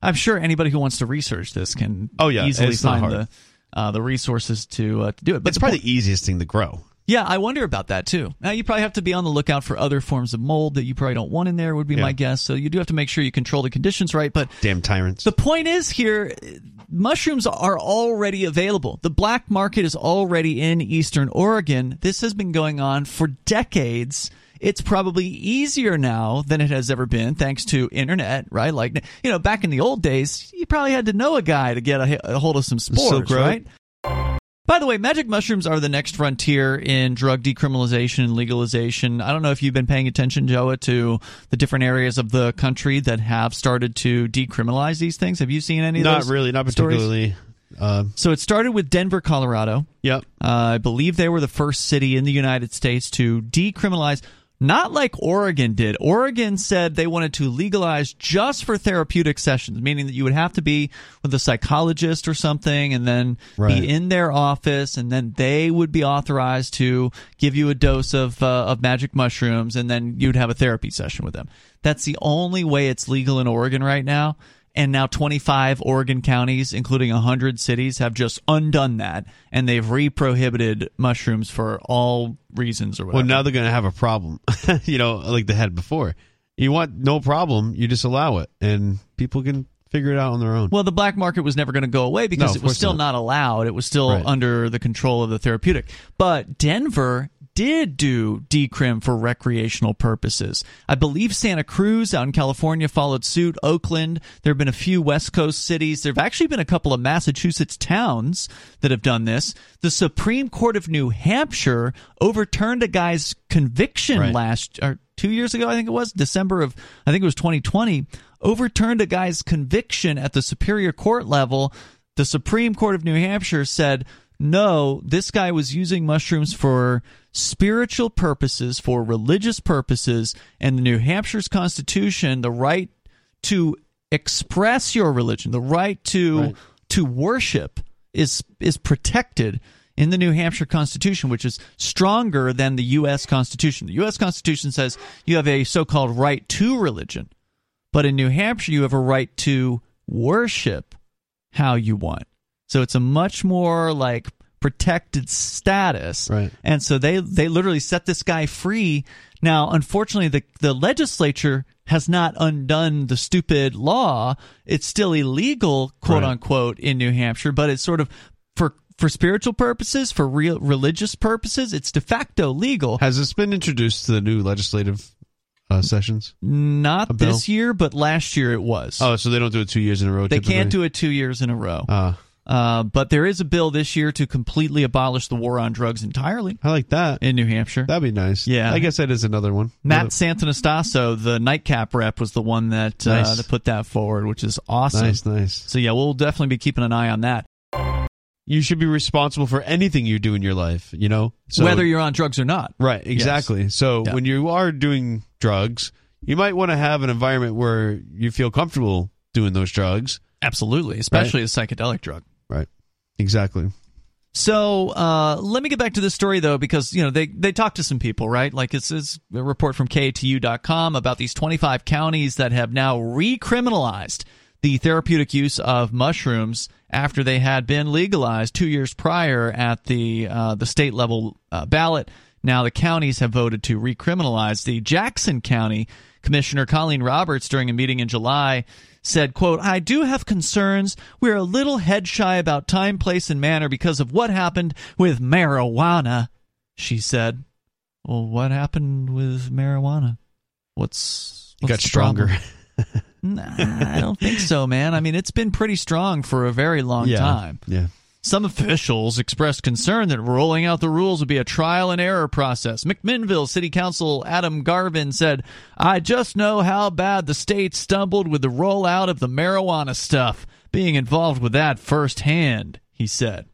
[SPEAKER 2] I'm sure anybody who wants to research this can
[SPEAKER 3] Oh, yeah,
[SPEAKER 2] easily find the uh, the resources to uh, to do it. But
[SPEAKER 3] It's probably
[SPEAKER 2] point-
[SPEAKER 3] the easiest thing to grow.
[SPEAKER 2] yeah, I wonder about that too. Now you probably have to be on the lookout for other forms of mold that you probably don't want in there. Would be
[SPEAKER 3] Yeah.
[SPEAKER 2] my guess. So you do have to make sure you control the conditions right. But
[SPEAKER 3] Damn tyrants.
[SPEAKER 2] The point is here mushrooms are already available. The black market is already in eastern Oregon. This has been going on for decades. It's probably easier now than it has ever been thanks to internet, right? Like you know, back in the old days, you probably had to know a guy to get a, a hold of some spores, right? By the way, magic mushrooms are the next frontier in drug decriminalization and legalization. I don't know if you've been paying attention, Joa, to the different areas of the country that have started to decriminalize these things. Have you seen any of
[SPEAKER 3] not really, not particularly. Uh,
[SPEAKER 2] So it started with Denver, Colorado.
[SPEAKER 3] yep.
[SPEAKER 2] Uh, I believe they were the first city in the United States to decriminalize, not like Oregon did. Oregon said they wanted to legalize just for therapeutic sessions, meaning that you would have to be with a psychologist or something and then
[SPEAKER 3] Right.
[SPEAKER 2] be in their office, and then they would be authorized to give you a dose of, uh, of magic mushrooms, and then you'd have a therapy session with them. That's the only way it's legal in Oregon right now and now 25 Oregon counties, including 100 cities, have just undone that, and they've re-prohibited mushrooms for all reasons or whatever.
[SPEAKER 3] Well, now they're going to have a problem, you know, like they had before. You want no problem, you just allow it, and people can figure it out on their own.
[SPEAKER 2] Well, the black market was never going to go away because
[SPEAKER 3] No,
[SPEAKER 2] it was still
[SPEAKER 3] not.
[SPEAKER 2] not. allowed. It was still
[SPEAKER 3] Right.
[SPEAKER 2] under the control of the therapeutic. But Denver did do decrim for recreational purposes. I believe Santa Cruz out in California followed suit. Oakland. There have been a few West Coast cities. There have actually been a couple of Massachusetts towns that have done this. The Supreme Court of New Hampshire overturned a guy's conviction
[SPEAKER 3] Right.
[SPEAKER 2] last or two years ago, I think it was December of I think it was 2020, overturned a guy's conviction at the Superior Court level. The Supreme Court of New Hampshire said, no, this guy was using mushrooms for spiritual purposes, for religious purposes, and the New Hampshire's Constitution, the right to express your religion, the right to
[SPEAKER 3] Right.
[SPEAKER 2] to worship is is protected in the New Hampshire Constitution, which is stronger than the U.S. Constitution. The U.S. Constitution says you have a so-called right to religion, but in New Hampshire you have a right to worship how you want. So it's a much more like protected status.
[SPEAKER 3] Right.
[SPEAKER 2] And so they they literally set this guy free. Now, unfortunately, the the legislature has not undone the stupid law. It's still illegal, quote
[SPEAKER 3] Right.
[SPEAKER 2] unquote, in New Hampshire, but it's sort of for for spiritual purposes, for real religious purposes, it's de facto legal.
[SPEAKER 3] Has this been introduced to the new legislative uh, sessions?
[SPEAKER 2] Not this year, but last year it was.
[SPEAKER 3] Oh, so they don't do it two years in a row.
[SPEAKER 2] they can't do it two years in a row.
[SPEAKER 3] Uh,
[SPEAKER 2] Uh, but there is a bill this year to completely abolish the war on drugs entirely
[SPEAKER 3] I like that.
[SPEAKER 2] in New Hampshire.
[SPEAKER 3] That'd be nice.
[SPEAKER 2] Yeah.
[SPEAKER 3] I guess that is another one.
[SPEAKER 2] Matt Santonastaso, the nightcap rep, was the one that uh, that put that forward, which is awesome.
[SPEAKER 3] Nice, nice.
[SPEAKER 2] So yeah, we'll definitely be keeping an eye on that,
[SPEAKER 3] You should be responsible for anything you do in your life. You know, so,
[SPEAKER 2] whether you're on drugs or not.
[SPEAKER 3] right, exactly. So
[SPEAKER 2] Yeah.
[SPEAKER 3] when you are doing drugs, you might want to have an environment where you feel comfortable doing those drugs.
[SPEAKER 2] Absolutely, especially a psychedelic drug.
[SPEAKER 3] Exactly.
[SPEAKER 2] So uh, let me get back to this story though, because you know they they talked to some people, right? Like it's, it's a report from KTU.com about these 25 counties that have now recriminalized the therapeutic use of mushrooms after they had been legalized two years prior at the uh, the state level uh, ballot. Now the counties have voted to recriminalize. The Jackson County Commissioner Colleen Roberts, during a meeting in July, said, quote, I do have concerns. We're a little head shy about time, place, and manner because of what happened with marijuana, she said. Well, what happened with marijuana? What's,
[SPEAKER 3] You
[SPEAKER 2] what's
[SPEAKER 3] got stronger.
[SPEAKER 2] Nah, I don't think so, man. I mean, it's been pretty strong for a very long
[SPEAKER 3] yeah.
[SPEAKER 2] time.
[SPEAKER 3] Yeah.
[SPEAKER 2] Some officials expressed concern that rolling out the rules would be a trial and error process. McMinnville City Council Adam Garvin said, I just know how bad the state stumbled with the rollout of the marijuana stuff, being involved with that firsthand, he said.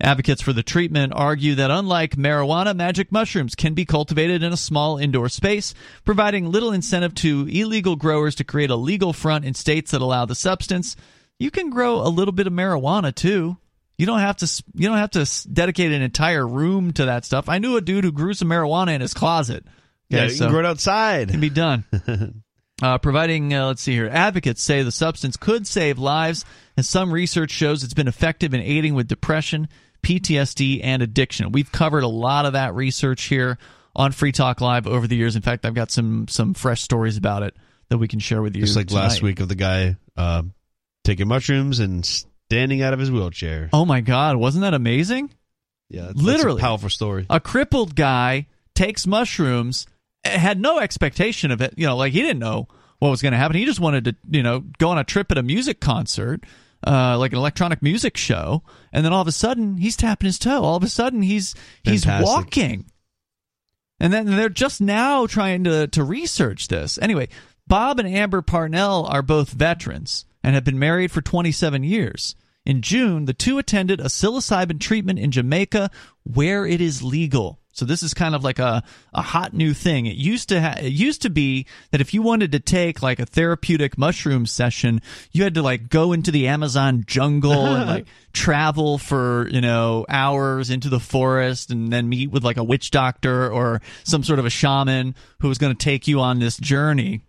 [SPEAKER 2] Advocates for the treatment argue that unlike marijuana, magic mushrooms can be cultivated in a small indoor space, providing little incentive to illegal growers to create a legal front in states that allow the substance. You can grow a little bit of marijuana too. You don't have to. You don't have to dedicate an entire room to that stuff. I knew a dude who grew some marijuana in his closet.
[SPEAKER 3] Yeah,
[SPEAKER 2] Okay,
[SPEAKER 3] you
[SPEAKER 2] so-
[SPEAKER 3] can grow it outside.
[SPEAKER 2] can be done. Uh, providing, uh, let's see here, advocates say the substance could save lives, and some research shows it's been effective in aiding with depression, PTSD, and addiction. We've covered a lot of that research here on Free Talk Live over the years. In fact, I've got some some fresh stories about it that we can share with you.
[SPEAKER 3] Just like last week of the guy uh, taking mushrooms and standing out of his wheelchair.
[SPEAKER 2] Oh my God, wasn't that amazing?
[SPEAKER 3] Yeah, that's, that's
[SPEAKER 2] Literally.
[SPEAKER 3] a powerful story.
[SPEAKER 2] a crippled guy takes mushrooms had no expectation of it you know like he didn't know what was going to happen he just wanted to you know go on a trip at a music concert uh, like an electronic music show and then all of a sudden he's tapping his toe all of a sudden he's he's
[SPEAKER 3] Fantastic.
[SPEAKER 2] walking and then they're just now trying to to research this anyway bob and amber parnell are both veterans and have been married for 27 years in June, the two attended a psilocybin treatment in Jamaica where it is legal. So this is kind of like a, a hot new thing. It used to ha- it used to be that if you wanted to take like a therapeutic mushroom session, you had to like go into the Amazon jungle and like travel for, you know, hours into the forest and then meet with like a witch doctor or some sort of a shaman who was going to take you on this journey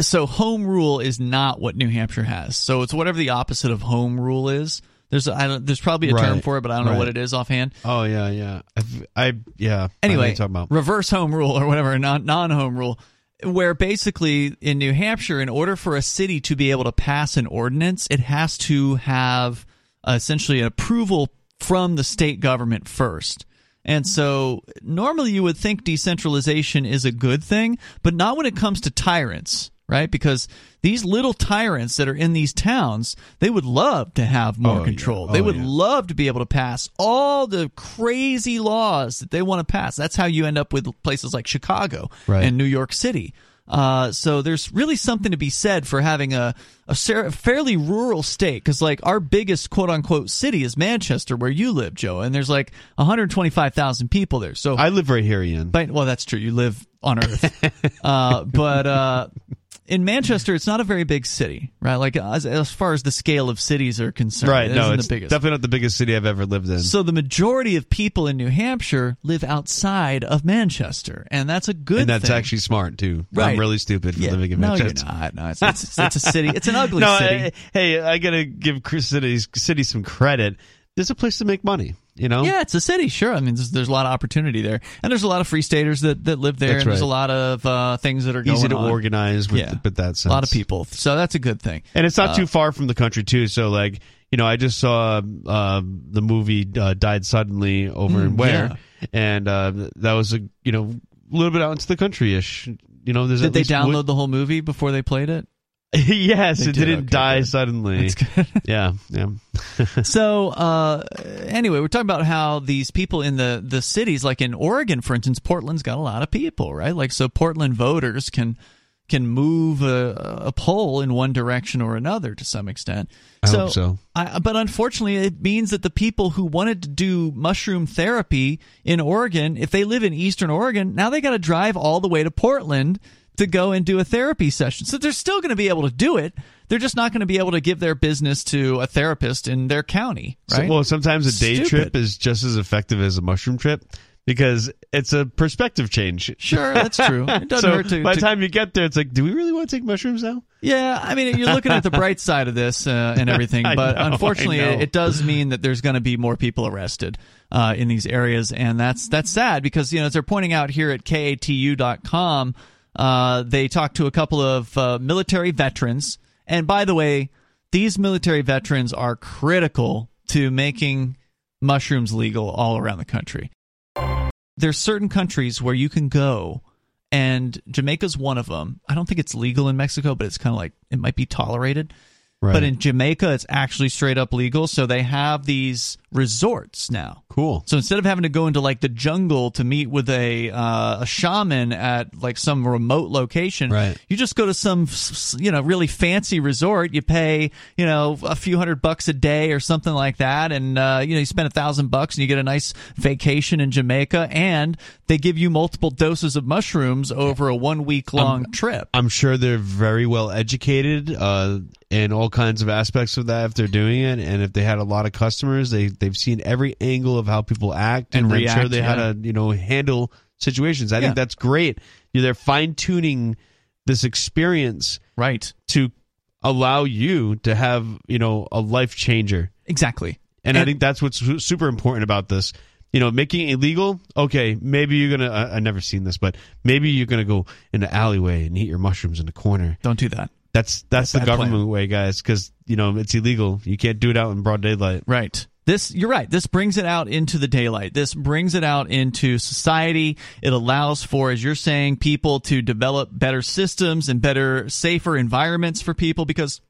[SPEAKER 2] so home rule is not what New Hampshire has. So it's whatever the opposite of home rule is. There's I don't, there's probably a term for it, but I don't know what it is offhand.
[SPEAKER 3] Oh yeah, yeah. I've, I yeah. I know what
[SPEAKER 2] Anyway,
[SPEAKER 3] you're talking about.
[SPEAKER 2] reverse home rule or whatever, non non home rule, where basically in New Hampshire, in order for a city to be able to pass an ordinance, it has to have essentially an approval from the state government first. And so normally you would think decentralization is a good thing, but not when it comes to tyrants, right? Because these little tyrants that are in these towns, they would love to have more
[SPEAKER 3] Oh, yeah.
[SPEAKER 2] control.
[SPEAKER 3] Oh,
[SPEAKER 2] they would
[SPEAKER 3] yeah.
[SPEAKER 2] love to be able to pass all the crazy laws that they want to pass. That's how you end up with places like Chicago
[SPEAKER 3] Right.
[SPEAKER 2] and New York City. Uh, so there's really something to be said for having a, a ser- fairly rural state because like our biggest quote unquote city is Manchester where you live Joe and there's like 125,000 people there so
[SPEAKER 3] I live right here, Ian.
[SPEAKER 2] but well, that's true. You live on Earth, uh, but uh, in Manchester, it's not a very big city, right? Like as, as far as the scale of cities are concerned,
[SPEAKER 3] right?
[SPEAKER 2] it
[SPEAKER 3] No, it's definitely not the biggest city I've ever lived in.
[SPEAKER 2] so the majority of people in New Hampshire live outside of Manchester, and that's a good.
[SPEAKER 3] and that's
[SPEAKER 2] thing.
[SPEAKER 3] actually smart too.
[SPEAKER 2] Right.
[SPEAKER 3] I'm really stupid for
[SPEAKER 2] Yeah.
[SPEAKER 3] living in
[SPEAKER 2] no,
[SPEAKER 3] Manchester.
[SPEAKER 2] you're not. No, it's, it's, it's a city. It's an ugly
[SPEAKER 3] no,
[SPEAKER 2] city.
[SPEAKER 3] I- hey, I gotta give Chris City, City some credit. There's a place to make money. You know.
[SPEAKER 2] Yeah, it's a city. Sure, I mean, there's, there's a lot of opportunity there, and there's a lot of free staters that, that live there,
[SPEAKER 3] That's
[SPEAKER 2] and there's a lot of uh, things that are going
[SPEAKER 3] Easy to
[SPEAKER 2] on.
[SPEAKER 3] organize with,
[SPEAKER 2] Yeah.
[SPEAKER 3] with that sense.
[SPEAKER 2] A lot of people, so that's a good thing.
[SPEAKER 3] And it's not
[SPEAKER 2] Uh,
[SPEAKER 3] too far from the country too. So like you know, I just saw uh, the movie uh, Died Suddenly over
[SPEAKER 2] Mm,
[SPEAKER 3] in Where,
[SPEAKER 2] yeah.
[SPEAKER 3] and uh, that was a you know a little bit out into the country ish. You know, there's
[SPEAKER 2] Did they download the whole movie before they played it?
[SPEAKER 3] yes,
[SPEAKER 2] They
[SPEAKER 3] it
[SPEAKER 2] did,
[SPEAKER 3] didn't
[SPEAKER 2] okay,
[SPEAKER 3] die
[SPEAKER 2] good.
[SPEAKER 3] suddenly. Yeah, yeah.
[SPEAKER 2] so uh, anyway, we're talking about how these people in the the cities, like in Oregon, for instance, Portland's got a lot of people, right? Like so, Portland voters can can move a, a poll in one direction or another to some extent.
[SPEAKER 3] I hope so.
[SPEAKER 2] I, but unfortunately, it means that the people who wanted to do mushroom therapy in Oregon, if they live in Eastern Oregon, now they got to drive all the way to Portland to go and do a therapy session. So they're still going to be able to do it. They're just not going to be able to give their business to a therapist in their county,
[SPEAKER 3] So-
[SPEAKER 2] right?
[SPEAKER 3] well, sometimes a day
[SPEAKER 2] Stupid.
[SPEAKER 3] trip is just as effective as a mushroom trip because it's a perspective change.
[SPEAKER 2] sure, that's true. It doesn't
[SPEAKER 3] so
[SPEAKER 2] hurt to,
[SPEAKER 3] by the
[SPEAKER 2] to-
[SPEAKER 3] time you get there, it's like, do we really want to take mushrooms now?
[SPEAKER 2] Yeah, I mean, you're looking at the bright side of this uh, and everything, but
[SPEAKER 3] know,
[SPEAKER 2] unfortunately, it, it does mean that there's going to be more people arrested uh, in these areas, and that's that's sad because you know as they're pointing out here at katu.com, uh, they talked to a couple of uh, military veterans, and by the way, these military veterans are critical to making mushrooms legal all around the country. There's certain countries where you can go and Jamaica's one of them. I don't think it's legal in Mexico, but it's kind of like it might be tolerated.
[SPEAKER 3] Right.
[SPEAKER 2] But in Jamaica, it's actually straight up legal. So they have these resorts now.
[SPEAKER 3] cool.
[SPEAKER 2] So instead of having to go into like the jungle to meet with a uh, a shaman at like some remote location,
[SPEAKER 3] Right.
[SPEAKER 2] you just go to some you know really fancy resort. You pay you know a few hundred bucks a day or something like that, and uh, you know you spend a thousand bucks and you get a nice vacation in Jamaica, and they give you multiple doses of mushrooms over a one week long trip.
[SPEAKER 3] I'm sure they're very well educated uh, in all kinds of aspects of that if they're doing it, and if they had a lot of customers, they they've seen every angle of how people act,
[SPEAKER 2] And
[SPEAKER 3] I'm sure
[SPEAKER 2] react,
[SPEAKER 3] they had to you know handle situations. I
[SPEAKER 2] Yeah.
[SPEAKER 3] think that's great. You know, they're fine tuning this experience
[SPEAKER 2] Right.
[SPEAKER 3] to allow you to have you know a life changer.
[SPEAKER 2] Exactly.
[SPEAKER 3] And, I think that's what's super important about this. You know, making it illegal. Okay, maybe you're gonna. I, I've never seen this, but maybe you're gonna go in the alleyway and eat your mushrooms in the corner.
[SPEAKER 2] Don't do that.
[SPEAKER 3] That's that's the government
[SPEAKER 2] plan.
[SPEAKER 3] way, guys, because you know it's illegal. You can't do it out in broad daylight.
[SPEAKER 2] Right. This you're right. This brings it out into the daylight. This brings it out into society. It allows for as you're saying people to develop better systems and better safer environments for people because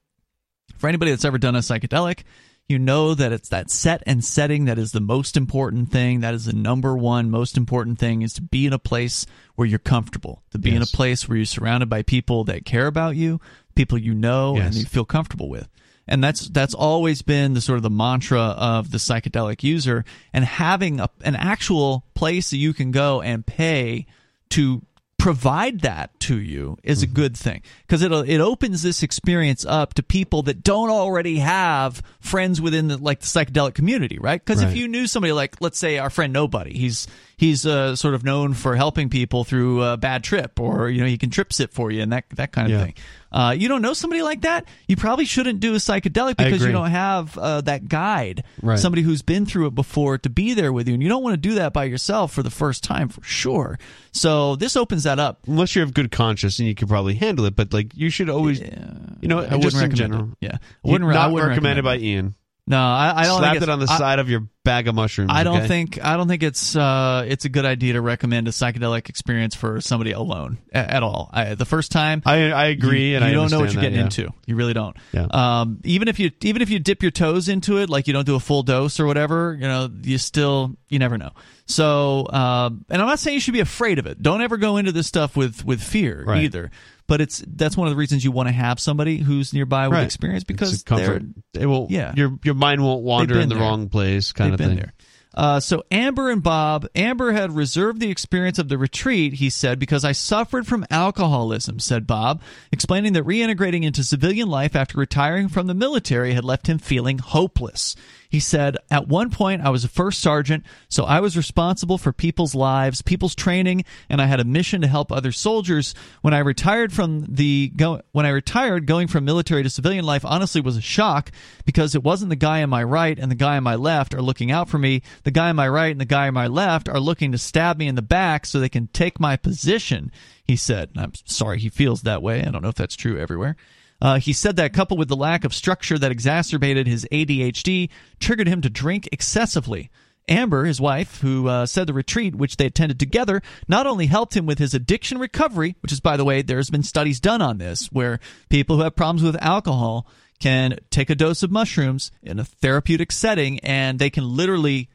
[SPEAKER 2] for anybody that's ever done a psychedelic, you know that it's that set and setting that is the most important thing. That is the number one most important thing is to be in a place where you're comfortable, to be in a place where you're surrounded by people that care about you, people you know and you feel comfortable with. And that's that's always been the sort of the mantra of the psychedelic user and having a, an actual place that you can go and pay to provide that to you is a good thing because it it opens this experience up to people that don't already have friends within the like the psychedelic community, right? Because if you knew somebody like let's say our friend Nobody, he's he's uh, sort of known for helping people through a bad trip, or you know he can trip sit for you and that that kind of
[SPEAKER 3] Yeah.
[SPEAKER 2] thing. Uh, you don't know somebody like that, you probably shouldn't do a psychedelic because you don't have uh, that guide,
[SPEAKER 3] Right.
[SPEAKER 2] somebody who's been through it before to be there with you, and you don't want to do that by yourself for the first time for sure. So this opens that up.
[SPEAKER 3] Unless you have good conscience and you could probably handle it, but like you should always, you know,
[SPEAKER 2] I wouldn't
[SPEAKER 3] just in
[SPEAKER 2] recommend
[SPEAKER 3] general.
[SPEAKER 2] it. Yeah, I wouldn't.
[SPEAKER 3] not
[SPEAKER 2] I wouldn't
[SPEAKER 3] recommended by
[SPEAKER 2] recommend it.
[SPEAKER 3] Ian.
[SPEAKER 2] No, I, I don't
[SPEAKER 3] Slapped
[SPEAKER 2] think
[SPEAKER 3] it on the
[SPEAKER 2] I-
[SPEAKER 3] side of your bag of mushrooms.
[SPEAKER 2] I don't
[SPEAKER 3] okay?
[SPEAKER 2] think I don't think it's uh, it's a good idea to recommend a psychedelic experience for somebody alone a- at all. I, the first time,
[SPEAKER 3] I I agree,
[SPEAKER 2] you,
[SPEAKER 3] and
[SPEAKER 2] you
[SPEAKER 3] I
[SPEAKER 2] don't know what you're
[SPEAKER 3] understand
[SPEAKER 2] getting
[SPEAKER 3] that, yeah.
[SPEAKER 2] into. You really don't.
[SPEAKER 3] Yeah.
[SPEAKER 2] Um, even if you even if you dip your toes into it, like you don't do a full dose or whatever, you know, you still you never know. So, um, and I'm not saying you should be afraid of it. Don't ever go into this stuff with with fear
[SPEAKER 3] Right.
[SPEAKER 2] either. But it's that's one of the reasons you want to have somebody who's nearby with
[SPEAKER 3] Right.
[SPEAKER 2] experience
[SPEAKER 3] It's
[SPEAKER 2] because
[SPEAKER 3] comfort.
[SPEAKER 2] they're
[SPEAKER 3] It will.
[SPEAKER 2] Yeah.
[SPEAKER 3] Your your mind won't wander in the
[SPEAKER 2] there.
[SPEAKER 3] wrong place, kind
[SPEAKER 2] They've
[SPEAKER 3] of thing.
[SPEAKER 2] there. Uh, so Amber and Bob, Amber had reserved the experience of the retreat, he said, because I suffered from alcoholism, said Bob, explaining that reintegrating into civilian life after retiring from the military had left him feeling hopeless. He said, At one point, I was a first sergeant, so I was responsible for people's lives, people's training, and I had a mission to help other soldiers. When I retired from the go, when I retired, going from military to civilian life honestly was a shock because it wasn't the guy on my right and the guy on my left are looking out for me. The guy on my right and the guy on my left are looking to stab me in the back so they can take my position. He said. I'm sorry he feels that way. I don't know if that's true everywhere. Uh, he said that coupled with the lack of structure that exacerbated his ADHD, triggered him to drink excessively. Amber, his wife, who uh, said the retreat, which they attended together, not only helped him with his addiction recovery, which is, by the way, there's been studies done on this, where people who have problems with alcohol can take a dose of mushrooms in a therapeutic setting and they can literally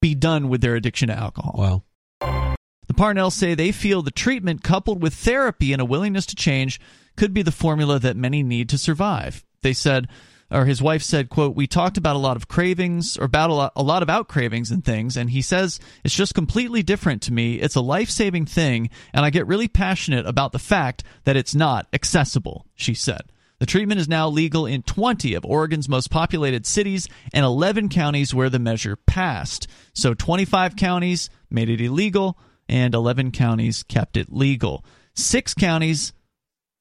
[SPEAKER 2] be done with their addiction to alcohol.
[SPEAKER 3] Wow.
[SPEAKER 2] The Parnells say they feel the treatment coupled with therapy and a willingness to change could be the formula that many need to survive. They said, or his wife said, quote, we talked about a lot of cravings or about a lot, a lot about cravings and things. And he says, it's just completely different to me. It's a life saving thing. And I get really passionate about the fact that it's not accessible, she said. The treatment is now legal in 20 of Oregon's most populated cities and 11 counties where the measure passed. So 25 counties made it illegal, and 11 counties kept it legal. Six counties,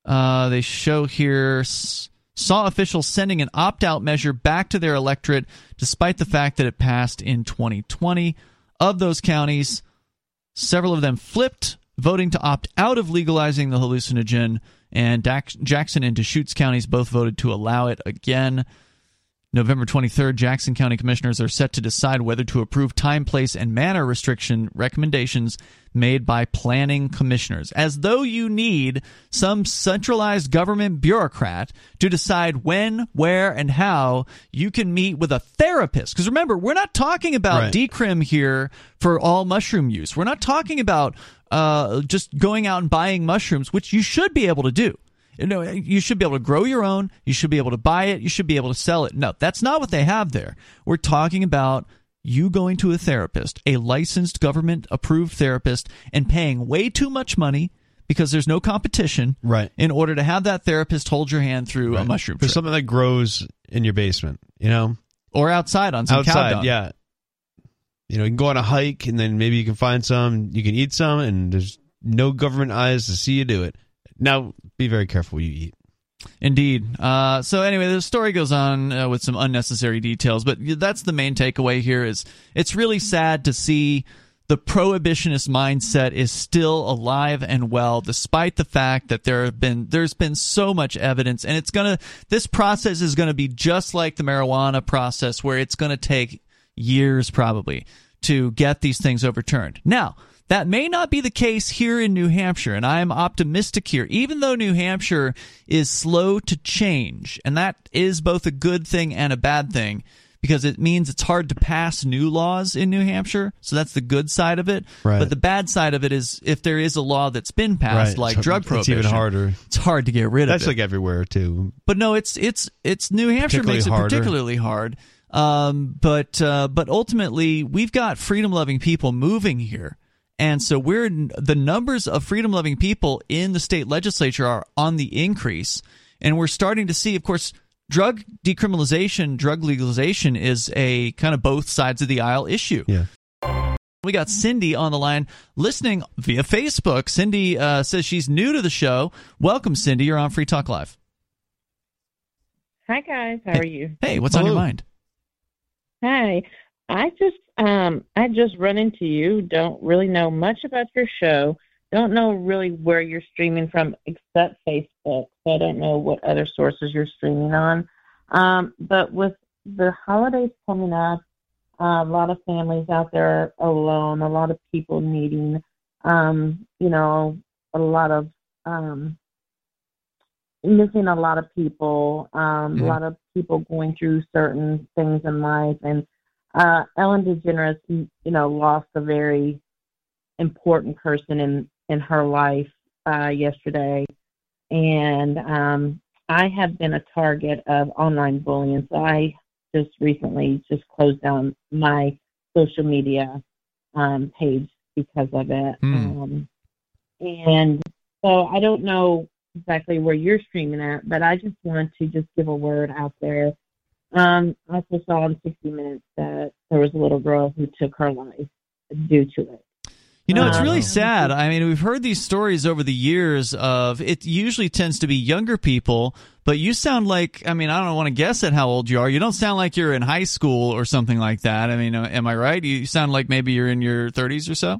[SPEAKER 2] uh, they show here, saw officials sending an opt out measure back to their electorate despite the fact that it passed in 2020. Of those counties, several of them flipped, voting to opt out of legalizing the hallucinogen and Jackson and Deschutes counties both voted to allow it again. November 23rd, Jackson County commissioners are set to decide whether to approve time, place, and manner restriction recommendations made by planning commissioners, as though you need some centralized government bureaucrat to decide when, where, and how you can meet with a therapist. Because remember, we're not talking about right. decrim here for all mushroom use. We're not talking about uh, just going out and buying mushrooms, which you should be able to do. You know, you should be able to grow your own. You should be able to buy it. You should be able to sell it. No, that's not what they have there. We're talking about you going to a therapist, a licensed government approved therapist, and paying way too much money because there's no competition
[SPEAKER 3] right
[SPEAKER 2] in order to have that therapist hold your hand through right. a mushroom
[SPEAKER 3] for something that grows in your basement you know
[SPEAKER 2] or outside on some
[SPEAKER 3] outside yeah you know, you can go on a hike and then maybe you can find some, you can eat some, and there's no government eyes to see you do it. Now, be very careful what you eat.
[SPEAKER 2] Indeed. Uh, so anyway, the story goes on uh, with some unnecessary details, but that's the main takeaway here. Is it's really sad to see the prohibitionist mindset is still alive and well, despite the fact that there have been there's been so much evidence, and it's gonna this process is gonna be just like the marijuana process, where it's gonna take years probably to get these things overturned. Now, that may not be the case here in New Hampshire, and I am optimistic here, even though New Hampshire is slow to change. And that is both a good thing and a bad thing because it means it's hard to pass new laws in New Hampshire. So that's the good side of it.
[SPEAKER 3] Right.
[SPEAKER 2] But the bad side of it is if there is a law that's been passed, right. like
[SPEAKER 3] it's,
[SPEAKER 2] drug prohibition,
[SPEAKER 3] it's even harder.
[SPEAKER 2] It's hard to get rid
[SPEAKER 3] that's
[SPEAKER 2] of. That's
[SPEAKER 3] like everywhere too.
[SPEAKER 2] But no, it's it's it's New Hampshire makes it
[SPEAKER 3] harder.
[SPEAKER 2] particularly hard. Um, but uh, but ultimately, we've got freedom loving people moving here. And so we're the numbers of freedom loving people in the state legislature are on the increase. And we're starting to see, of course, drug decriminalization, drug legalization is a kind of both sides of the aisle issue.
[SPEAKER 3] Yeah.
[SPEAKER 2] We got Cindy on the line listening via Facebook. Cindy uh, says she's new to the show. Welcome, Cindy. You're on Free Talk Live.
[SPEAKER 6] Hi, guys. How
[SPEAKER 2] hey.
[SPEAKER 6] are you?
[SPEAKER 2] Hey, what's Hello. on your mind?
[SPEAKER 6] Hi. I just um I just run into you. Don't really know much about your show. Don't know really where you're streaming from except Facebook. So I don't know what other sources you're streaming on. Um, but with the holidays coming up, uh, a lot of families out there alone, a lot of people needing, um, you know, a lot of um, missing a lot of people, um, mm-hmm. a lot of people going through certain things in life. And uh, Ellen DeGeneres, you know, lost a very important person in in her life uh, yesterday, and um, I have been a target of online bullying. So I just recently just closed down my social media um, page because of it.
[SPEAKER 2] Mm.
[SPEAKER 6] Um, and so I don't know exactly where you're streaming at, but I just want to just give a word out there. Um, I also saw in 60 Minutes that there was a little girl who took her life due to it.
[SPEAKER 2] You know, it's really um, sad. I mean, we've heard these stories over the years of it usually tends to be younger people, but you sound like, I mean, I don't want to guess at how old you are. You don't sound like you're in high school or something like that. I mean, uh, am I right? You sound like maybe you're in your 30s or so?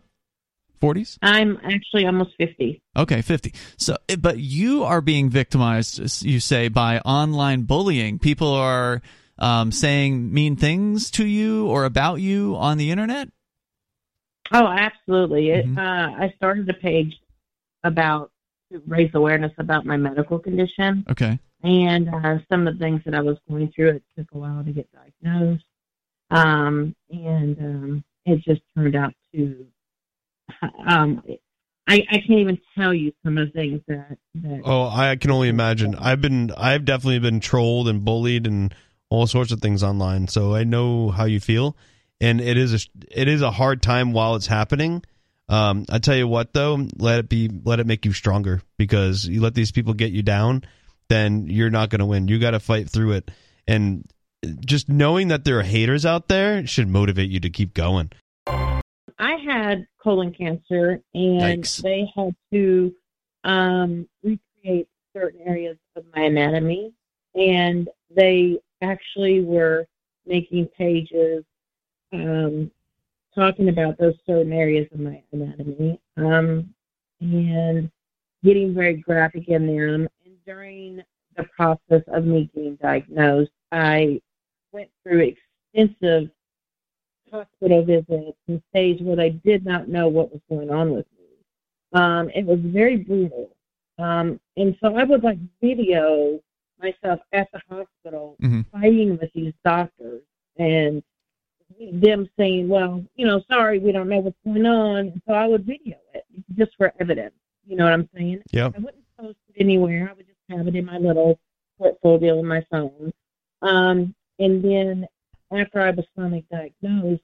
[SPEAKER 2] 40s?
[SPEAKER 6] I'm actually almost 50.
[SPEAKER 2] Okay, 50. So, but you are being victimized, you say, by online bullying. People are um, saying mean things to you or about you on the internet.
[SPEAKER 6] Oh, absolutely. It,
[SPEAKER 2] Mhm.
[SPEAKER 6] uh, I started a page about to raise awareness about my medical condition
[SPEAKER 2] Okay.
[SPEAKER 6] and uh, some of the things that I was going through. It took a while to get diagnosed, um, and um, it just turned out to. Um, I, I can't even tell you some of the things that that
[SPEAKER 3] Oh, I can only imagine. I've been, I've definitely been trolled and bullied and all sorts of things online. So I know how you feel, and it is a, it is a hard time while it's happening. Um, I tell you what, though, let it be, let it make you stronger because you let these people get you down, then you're not going to win. You got to fight through it, and just knowing that there are haters out there should motivate you to keep going.
[SPEAKER 6] I had colon cancer, and
[SPEAKER 2] Yikes.
[SPEAKER 6] they had to um, recreate certain areas of my anatomy, and they actually were making pages um, talking about those certain areas of my anatomy, um, and getting very graphic in there. And during the process of me getting diagnosed, I went through extensive hospital visits and stays where they did not know what was going on with me. Um, it was very brutal. Um, and so I would like video myself at the hospital
[SPEAKER 2] Mhm.
[SPEAKER 6] fighting with these doctors and them saying, well, you know, sorry, we don't know what's going on. And so I would video it just for evidence. You know what I'm saying?
[SPEAKER 3] Yeah.
[SPEAKER 6] I wouldn't post it anywhere. I would just have it in my little portfolio on my phone. Um, and then after I was finally diagnosed,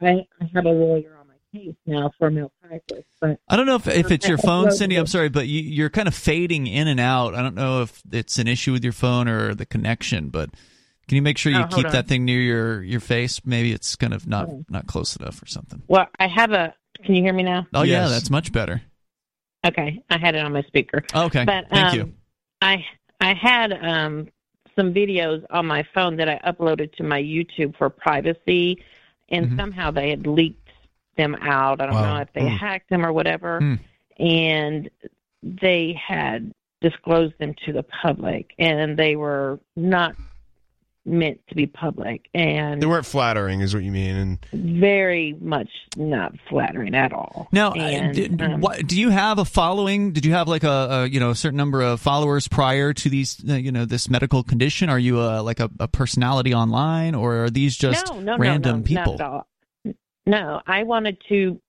[SPEAKER 6] I, I have a lawyer on my case now for malpractice. But
[SPEAKER 2] I don't know if, if it's your phone, Cindy. I'm sorry, but you, you're kind of fading in and out. I don't know if it's an issue with your phone or the connection, but can you make sure you
[SPEAKER 6] Oh,
[SPEAKER 2] keep
[SPEAKER 6] on.
[SPEAKER 2] that thing near your, your face? Maybe it's kind of not
[SPEAKER 6] Oh.
[SPEAKER 2] not close enough or something.
[SPEAKER 6] well, I have a. Can you hear me now?
[SPEAKER 2] Oh yeah, that's much better.
[SPEAKER 6] Okay, I had it on my speaker.
[SPEAKER 2] Okay,
[SPEAKER 6] But
[SPEAKER 2] thank
[SPEAKER 6] um,
[SPEAKER 2] you.
[SPEAKER 6] I I had um, some videos on my phone that I uploaded to my YouTube for privacy, and
[SPEAKER 2] Mhm.
[SPEAKER 6] somehow they had leaked them out. I don't
[SPEAKER 3] Wow.
[SPEAKER 6] know if they
[SPEAKER 3] Mm.
[SPEAKER 6] hacked them or whatever,
[SPEAKER 2] Mm.
[SPEAKER 6] and they had disclosed them to the public, and they were not meant to be public, and
[SPEAKER 3] They weren't flattering, is what you mean. And
[SPEAKER 6] very much not flattering at all.
[SPEAKER 2] Now, uh,
[SPEAKER 6] and,
[SPEAKER 2] d- d-
[SPEAKER 6] um,
[SPEAKER 2] what, do you have a following? Did you have like a, a you know a certain number of followers prior to these uh, you know this medical condition? Are you a, like a, a personality online, or are these just
[SPEAKER 6] no, no,
[SPEAKER 2] random
[SPEAKER 6] no, no,
[SPEAKER 2] people?
[SPEAKER 6] Not at all. No, I wanted to.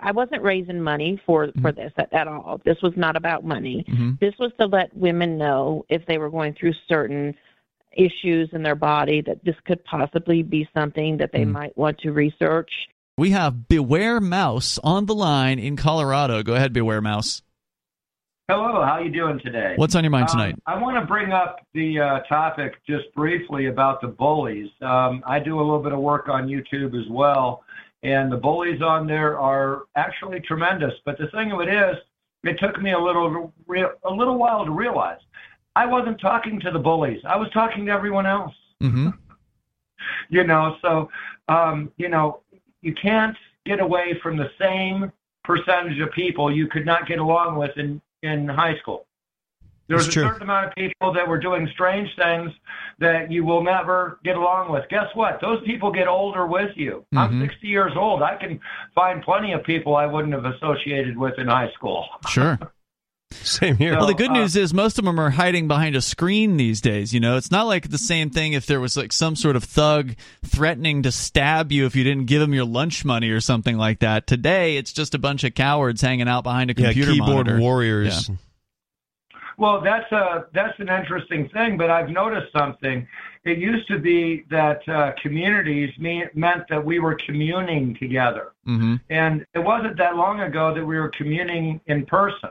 [SPEAKER 6] I wasn't raising money for for this at, at all. This was not about money.
[SPEAKER 2] Mhm.
[SPEAKER 6] This was to let women know if they were going through certain issues in their body that this could possibly be something that they
[SPEAKER 2] Mm.
[SPEAKER 6] might want to research.
[SPEAKER 2] We have Beware Mouse on the line in Colorado. Go ahead, Beware Mouse.
[SPEAKER 7] Hello, how you doing today?
[SPEAKER 2] What's on your mind
[SPEAKER 7] Um,
[SPEAKER 2] tonight?
[SPEAKER 7] I want to bring up the uh, topic just briefly about the bullies. Um, I do a little bit of work on YouTube as well, and the bullies on there are actually tremendous. But the thing of it is, it took me a little re- a little while to realize I wasn't talking to the bullies. I was talking to everyone else.
[SPEAKER 2] hmm
[SPEAKER 7] You know, so um, you know, you can't get away from the same percentage of people you could not get along with in in high school. There was a certain amount of people that were doing strange things that you will never get along with. Guess what? Those people get older with you.
[SPEAKER 2] Mhm.
[SPEAKER 7] I'm 60 years old. I can find plenty of people I wouldn't have associated with in high school.
[SPEAKER 2] Sure.
[SPEAKER 3] same here.
[SPEAKER 2] Well, the good
[SPEAKER 7] uh,
[SPEAKER 2] news is most of them are hiding behind a screen these days. You know, it's not like the same thing if there was like some sort of thug threatening to stab you if you didn't give him your lunch money or something like that. Today, it's just a bunch of cowards hanging out behind a
[SPEAKER 3] yeah,
[SPEAKER 2] computer
[SPEAKER 3] keyboard
[SPEAKER 2] monitor.
[SPEAKER 3] warriors.
[SPEAKER 7] Well, that's a that's an interesting thing, but I've noticed something. It used to be that uh, communities me- meant that we were communing together,
[SPEAKER 2] hmm
[SPEAKER 7] and it wasn't that long ago that we were communing in person.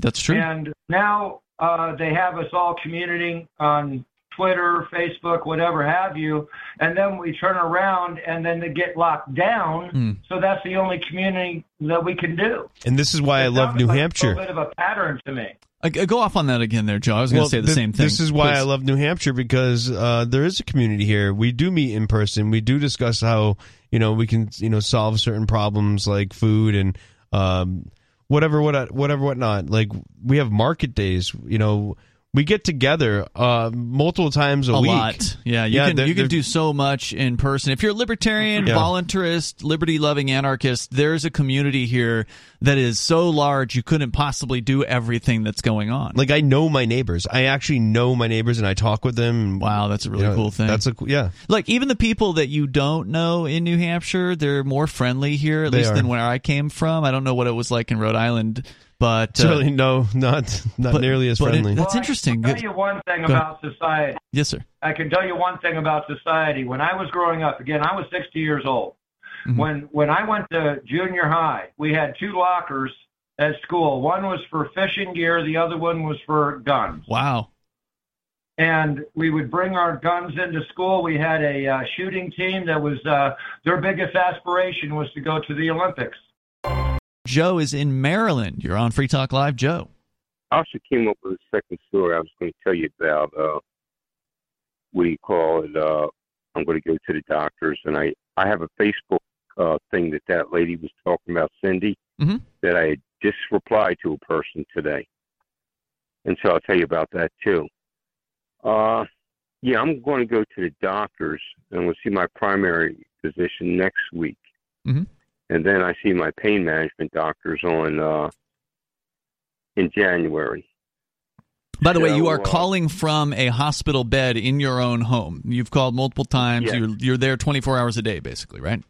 [SPEAKER 2] That's true.
[SPEAKER 7] And now uh, they have us all communing on Twitter, Facebook, whatever have you, and then we turn around and then they get locked down.
[SPEAKER 2] Mm.
[SPEAKER 7] So that's the only community that we can do.
[SPEAKER 3] And this is why I love New
[SPEAKER 7] like
[SPEAKER 3] Hampshire.
[SPEAKER 7] A bit of a pattern to me.
[SPEAKER 2] Uh, go off on that again, there, Joe. I was going to
[SPEAKER 3] Well,
[SPEAKER 2] say the
[SPEAKER 3] thi-
[SPEAKER 2] same thing.
[SPEAKER 3] This is why I love New Hampshire because uh, there is a community here. We do meet in person. We do discuss how you know we can you know solve certain problems like food and um, whatever what whatever whatnot. Like we have market days. You know we get together uh, multiple times a,
[SPEAKER 2] a
[SPEAKER 3] week.
[SPEAKER 2] lot. Yeah, you
[SPEAKER 3] Yeah,
[SPEAKER 2] can
[SPEAKER 3] they're-
[SPEAKER 2] you can do so much in person. If you're a libertarian,
[SPEAKER 3] Yeah.
[SPEAKER 2] voluntarist, liberty loving anarchist, there's a community here that is so large you couldn't possibly do everything that's going on.
[SPEAKER 3] Like I know my neighbors. I actually know my neighbors and I talk with them.
[SPEAKER 2] wow, that's a really
[SPEAKER 3] You know,
[SPEAKER 2] cool thing.
[SPEAKER 3] That's a yeah.
[SPEAKER 2] like even the people that you don't know in New Hampshire, they're more friendly here, at
[SPEAKER 3] They
[SPEAKER 2] least
[SPEAKER 3] are.
[SPEAKER 2] than where I came from. I don't know what it was like in Rhode Island, but uh,
[SPEAKER 3] Certainly no, not not
[SPEAKER 2] but-
[SPEAKER 3] nearly as
[SPEAKER 2] but it-
[SPEAKER 3] friendly.
[SPEAKER 2] That's
[SPEAKER 7] Well,
[SPEAKER 2] interesting.
[SPEAKER 7] I can tell you one thing
[SPEAKER 2] Go
[SPEAKER 7] about society.
[SPEAKER 2] yes, sir.
[SPEAKER 7] I can tell you one thing about society. When I was growing up, again, I was 60 years old.
[SPEAKER 2] Mhm.
[SPEAKER 7] When when I went to junior high, we had two lockers at school. One was for fishing gear, the other one was for guns.
[SPEAKER 2] Wow.
[SPEAKER 7] And we would bring our guns into school. We had a uh, shooting team that was uh, their biggest aspiration was to go to the Olympics.
[SPEAKER 2] Joe is in Maryland. You're on Free Talk Live, Joe.
[SPEAKER 8] I also came up with a second story I was going to tell you about. Uh, what do you call it? Uh, I'm going to go to the doctors, and I I have a Facebook uh, thing that that lady was talking about, Cindy,
[SPEAKER 2] Mhm.
[SPEAKER 8] that I had just replied to a person today, and so I'll tell you about that too. Uh, yeah, I'm going to go to the doctors, and we'll see my primary physician next week,
[SPEAKER 2] Mhm.
[SPEAKER 8] And then I see my pain management doctors on uh, in January.
[SPEAKER 2] By the way, you are
[SPEAKER 8] uh,
[SPEAKER 2] calling from a hospital bed in your own home. You've called multiple times.
[SPEAKER 8] Yes.
[SPEAKER 2] You're you're there 24 hours a day, basically, right?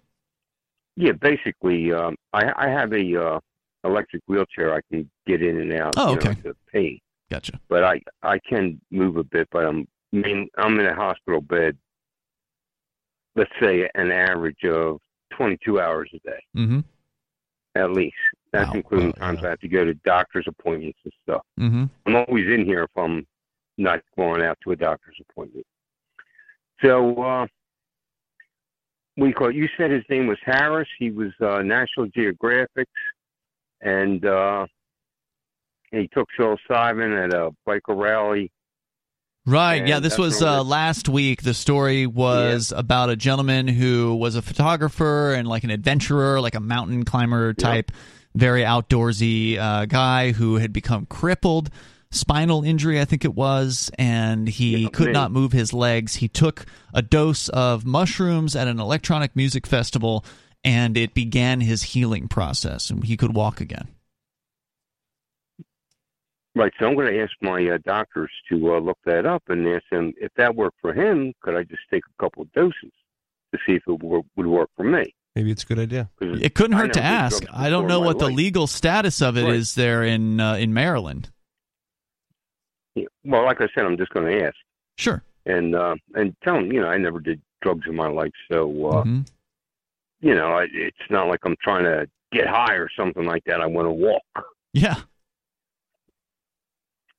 [SPEAKER 8] Yeah, basically, um, I, I have a uh, electric wheelchair I can get in and out.
[SPEAKER 2] Oh,
[SPEAKER 8] know,
[SPEAKER 2] okay.
[SPEAKER 8] to pay,
[SPEAKER 2] Gotcha.
[SPEAKER 8] but I I can move a bit. But I'm I mean I'm in a hospital bed. Let's say an average of 22 hours a day
[SPEAKER 2] Mm-hmm.
[SPEAKER 8] at least. That's
[SPEAKER 2] Wow.
[SPEAKER 8] including
[SPEAKER 3] Wow,
[SPEAKER 8] times
[SPEAKER 3] yeah.
[SPEAKER 8] I have to go to doctor's appointments and stuff.
[SPEAKER 2] Mm-hmm.
[SPEAKER 8] I'm always in here if I'm not going out to a doctor's appointment. So, uh, we call you said his name was Harris. He was uh, National Geographic, and uh, he took psilocybin at a biker rally.
[SPEAKER 2] Right. yeah, this was uh, last week. The story was about a gentleman who was a photographer and like an adventurer, like a mountain climber type, very outdoorsy uh, guy who had become crippled, spinal injury, I think it was, and he
[SPEAKER 8] Yeah,
[SPEAKER 2] could not move his legs. He took a dose of mushrooms at an electronic music festival, and it began his healing process, and he could walk again.
[SPEAKER 8] Right. So I'm going to ask my uh, doctors to uh, look that up and ask them if that worked for him. Could I just take a couple of doses to see if it wor- would work for me?
[SPEAKER 3] Maybe it's a good idea.
[SPEAKER 2] It couldn't hurt to ask. I don't know
[SPEAKER 8] in my
[SPEAKER 2] what the
[SPEAKER 8] life.
[SPEAKER 2] legal status of it is
[SPEAKER 8] Right.
[SPEAKER 2] there in uh, in Maryland.
[SPEAKER 8] Yeah. Well, like I said, I'm just going to ask.
[SPEAKER 2] Sure.
[SPEAKER 8] and uh, and tell them, you know, I never did drugs in my life, so uh,
[SPEAKER 2] Mhm.
[SPEAKER 8] you know, I, it's not like I'm trying to get high or something like that. I want to walk.
[SPEAKER 2] Yeah,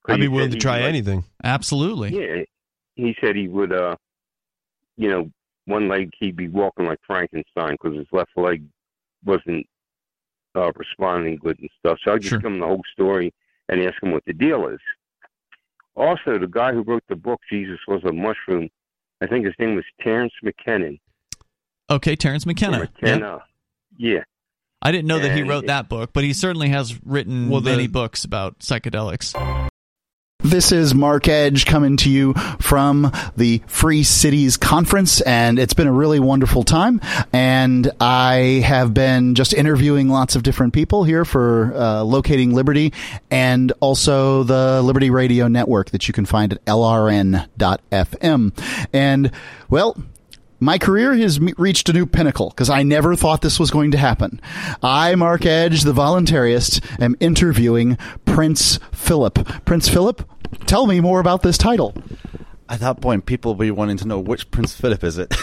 [SPEAKER 3] I'd be willing to
[SPEAKER 8] he'd
[SPEAKER 3] try
[SPEAKER 8] like-
[SPEAKER 3] anything.
[SPEAKER 2] absolutely.
[SPEAKER 8] Yeah, he said he would, uh, you know, one leg he'd be walking like Frankenstein because his left leg wasn't uh, responding good and stuff. So I just
[SPEAKER 2] Sure.
[SPEAKER 8] give him the whole story and ask him what the deal is. Also, the guy who wrote the book, Jesus Was a Mushroom, I think his name was Terence McKenna.
[SPEAKER 2] Okay, Terence
[SPEAKER 8] or
[SPEAKER 2] McKenna. Yeah.
[SPEAKER 8] McKenna. Yeah.
[SPEAKER 2] I didn't know that he wrote
[SPEAKER 8] it-
[SPEAKER 2] that book, but he certainly has written
[SPEAKER 3] Well, the-
[SPEAKER 2] many books about psychedelics.
[SPEAKER 9] This is Mark Edge coming to you from the Free Cities Conference, and it's been a really wonderful time. And I have been just interviewing lots of different people here for uh, Locating Liberty and also the Liberty Radio Network that you can find at lrn.fm. And, well, my career has reached a new pinnacle because I never thought this was going to happen. I, Mark Edge, the voluntarist, am interviewing Prince Philip. Prince Philip, tell me more about this title.
[SPEAKER 10] At that point, people will be wanting to know which Prince Philip is it.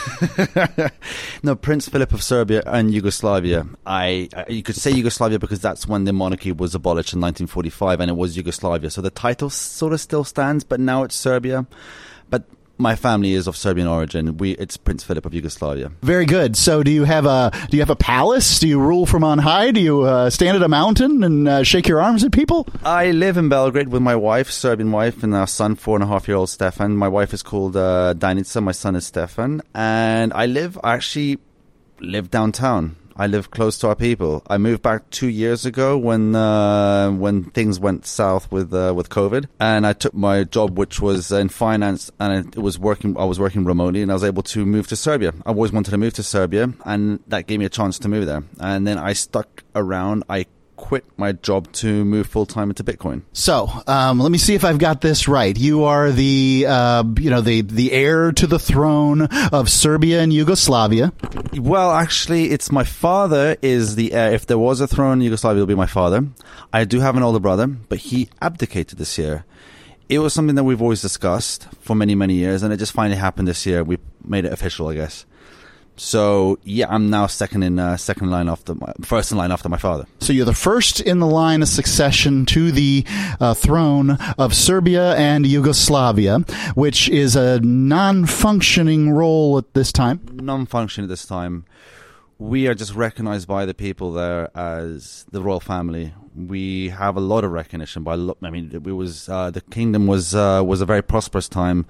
[SPEAKER 10] no, Prince Philip of Serbia and Yugoslavia. I, I you could say Yugoslavia because that's when the monarchy was abolished in 1945, and it was Yugoslavia. So the title sort of still stands, but now it's Serbia. My family is of Serbian origin. We it's Prince Philip of Yugoslavia.
[SPEAKER 9] Very good. So, do you have a do you have a palace? Do you rule from on high? Do you uh, stand at a mountain and uh, shake your arms at people?
[SPEAKER 10] I live in Belgrade with my wife, Serbian wife, and our son, four and a half year old Stefan. My wife is called uh, Danica. My son is Stefan, and I live I actually live downtown. I live close to our people. I moved back two years ago when uh, when things went south with uh, with COVID, and I took my job, which was in finance, and it was working. I was working remotely, and I was able to move to Serbia. I always wanted to move to Serbia, and that gave me a chance to move there. And then I stuck around. I quit my job to move full time into Bitcoin.
[SPEAKER 9] So, um, let me see if I've got this right. You are the, uh, you know, the the heir to the throne of Serbia and Yugoslavia.
[SPEAKER 10] Well, actually, it's my father is the heir. If there was a throne in Yugoslavia, would be my father. I do have an older brother, but he abdicated this year. It was something that we've always discussed for many, many years, and it just finally happened this year. We made it official, I guess. So yeah, I'm now second in uh, second line after my first in line after my father.
[SPEAKER 9] So you're the first in the line of succession to the uh, throne of Serbia and Yugoslavia, which is a non-functioning role at this time.
[SPEAKER 10] Non-functioning at this time. We are just recognized by the people there as the royal family. We have a lot of recognition by. Lo- I mean, it was uh, the kingdom was uh, was a very prosperous time,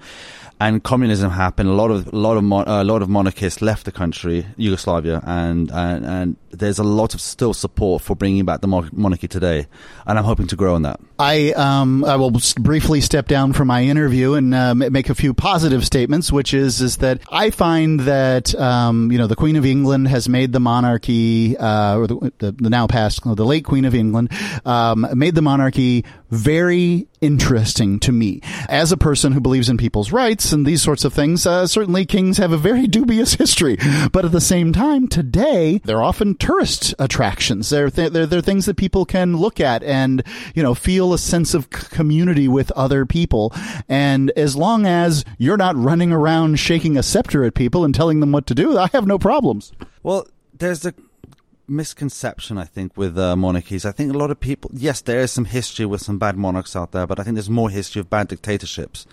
[SPEAKER 10] and communism happened. A lot of a lot of mon- a lot of monarchists left the country, Yugoslavia, and, and and there's a lot of still support for bringing back the mon- monarchy today, and I'm hoping to grow on that.
[SPEAKER 9] I um I will briefly step down from my interview and uh, make a few positive statements, which is is that I find that um you know the Queen of England has made the monarchy uh or the the, the now past the late Queen of England um made the monarchy very interesting to me as a person who believes in people's rights and these sorts of things. Uh, certainly, kings have a very dubious history, but at the same time, today they're often tourist attractions. They're th- they're, they're things that people can look at and you know feel a sense of c- community with other people. And as long as you're not running around shaking a scepter at people and telling them what to do, I have no problems.
[SPEAKER 10] Well, there's a misconception, I think, with uh, monarchies. I think a lot of people, yes, there is some history with some bad monarchs out there, but I think there's more history of bad dictatorships.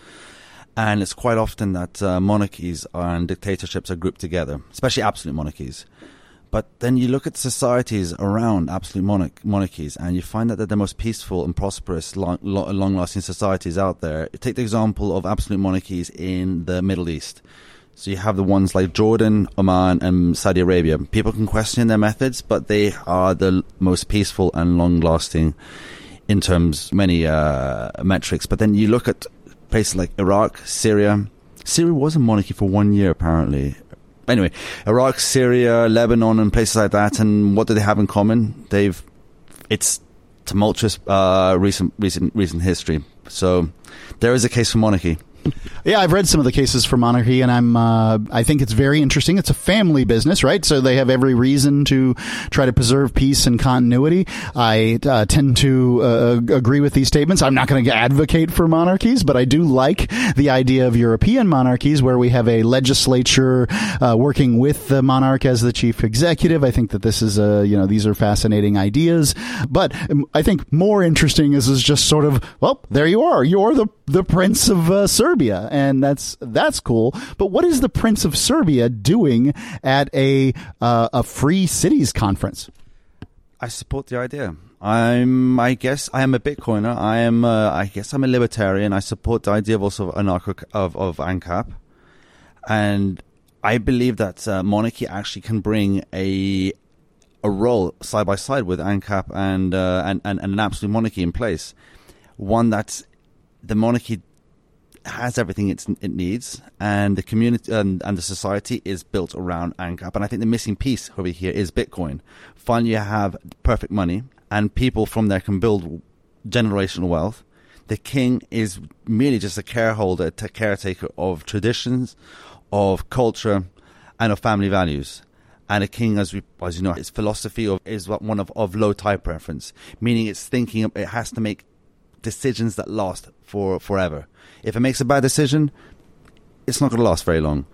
[SPEAKER 10] And it's quite often that uh, monarchies and dictatorships are grouped together, especially absolute monarchies. But then you look at societies around absolute monarch- monarchies, and you find that they're the most peaceful and prosperous, long, long-lasting societies out there. Take the example of absolute monarchies in the Middle East. So you have the ones like Jordan, Oman, and Saudi Arabia. People can question their methods, but they are the most peaceful and long-lasting in terms many uh, metrics. But then you look at places like Iraq, Syria. Syria was a monarchy for one year, apparently. Anyway, Iraq, Syria, Lebanon, and places like that. And what do they have in common? They've it's tumultuous uh, recent recent recent history. So there is a case for monarchy.
[SPEAKER 9] Yeah, I've read some of the cases for monarchy, and I'm uh, I think it's very interesting. It's a family business, right? So they have every reason to try to preserve peace and continuity. I uh, tend to uh, agree with these statements. I'm not going to advocate for monarchies, but I do like the idea of European monarchies where we have a legislature uh, working with the monarch as the chief executive. I think that this is a you know these are fascinating ideas, but um, I think more interesting is is just sort of well, there you are. You're the the prince of uh, Serbia, and that's that's cool. But what is the Prince of Serbia doing at a uh, a free cities conference?
[SPEAKER 10] I support the idea. I'm. I guess I am a Bitcoiner. I am. Uh, I guess I'm a libertarian. I support the idea of also anarcho of of ANCAP, and I believe that uh, monarchy actually can bring a a role side by side with ANCAP and, uh, and and and an absolute monarchy in place, one that the monarchy has everything it needs, and the community and, and the society is built around ANCAP. And I think the missing piece over here is Bitcoin. Finally, you have perfect money, and people from there can build generational wealth. The king is merely just a careholder, a caretaker of traditions, of culture, and of family values. And a king, as we, as you know, his philosophy of, is one of, of low time preference, meaning it's thinking it has to make decisions that last for forever. If it makes a bad decision, it's not going to last very long.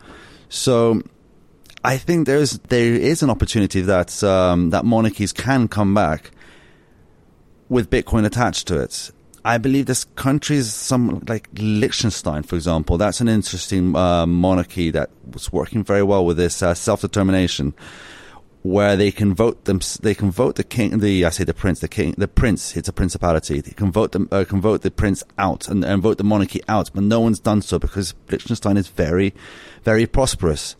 [SPEAKER 10] So, I think there's there is an opportunity that um, that monarchies can come back with Bitcoin attached to it. I believe this country is some like Liechtenstein, for example. That's an interesting uh, monarchy that was working very well with this uh, self determination, where they can vote them. They can vote the king. The I say the prince. The king. The prince. It's a principality. They can vote them. Uh, can vote the prince out and, and vote the monarchy out. But no one's done so because Liechtenstein is very, very prosperous,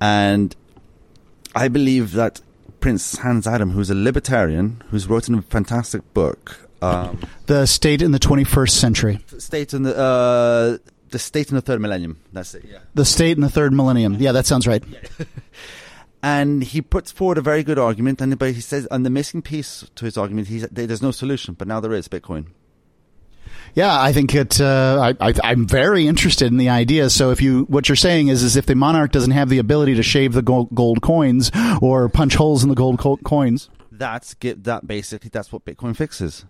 [SPEAKER 10] and I believe that Prince Hans Adam, who's a libertarian, who's written a fantastic book. Um,
[SPEAKER 9] the state in the 21st century.
[SPEAKER 10] State in the uh, the state in the third millennium. That's it. Yeah.
[SPEAKER 9] The state in the third millennium. Yeah, that sounds right.
[SPEAKER 10] and he puts forward a very good argument, and but he says, and the missing piece to his argument, he's there's no solution, but now there is Bitcoin.
[SPEAKER 9] Yeah, I think it. Uh, I, am very interested in the idea. So, if you what you're saying is, is if the monarch doesn't have the ability to shave the gold, gold coins or punch holes in the gold co- coins,
[SPEAKER 10] that's get that basically that's what Bitcoin fixes.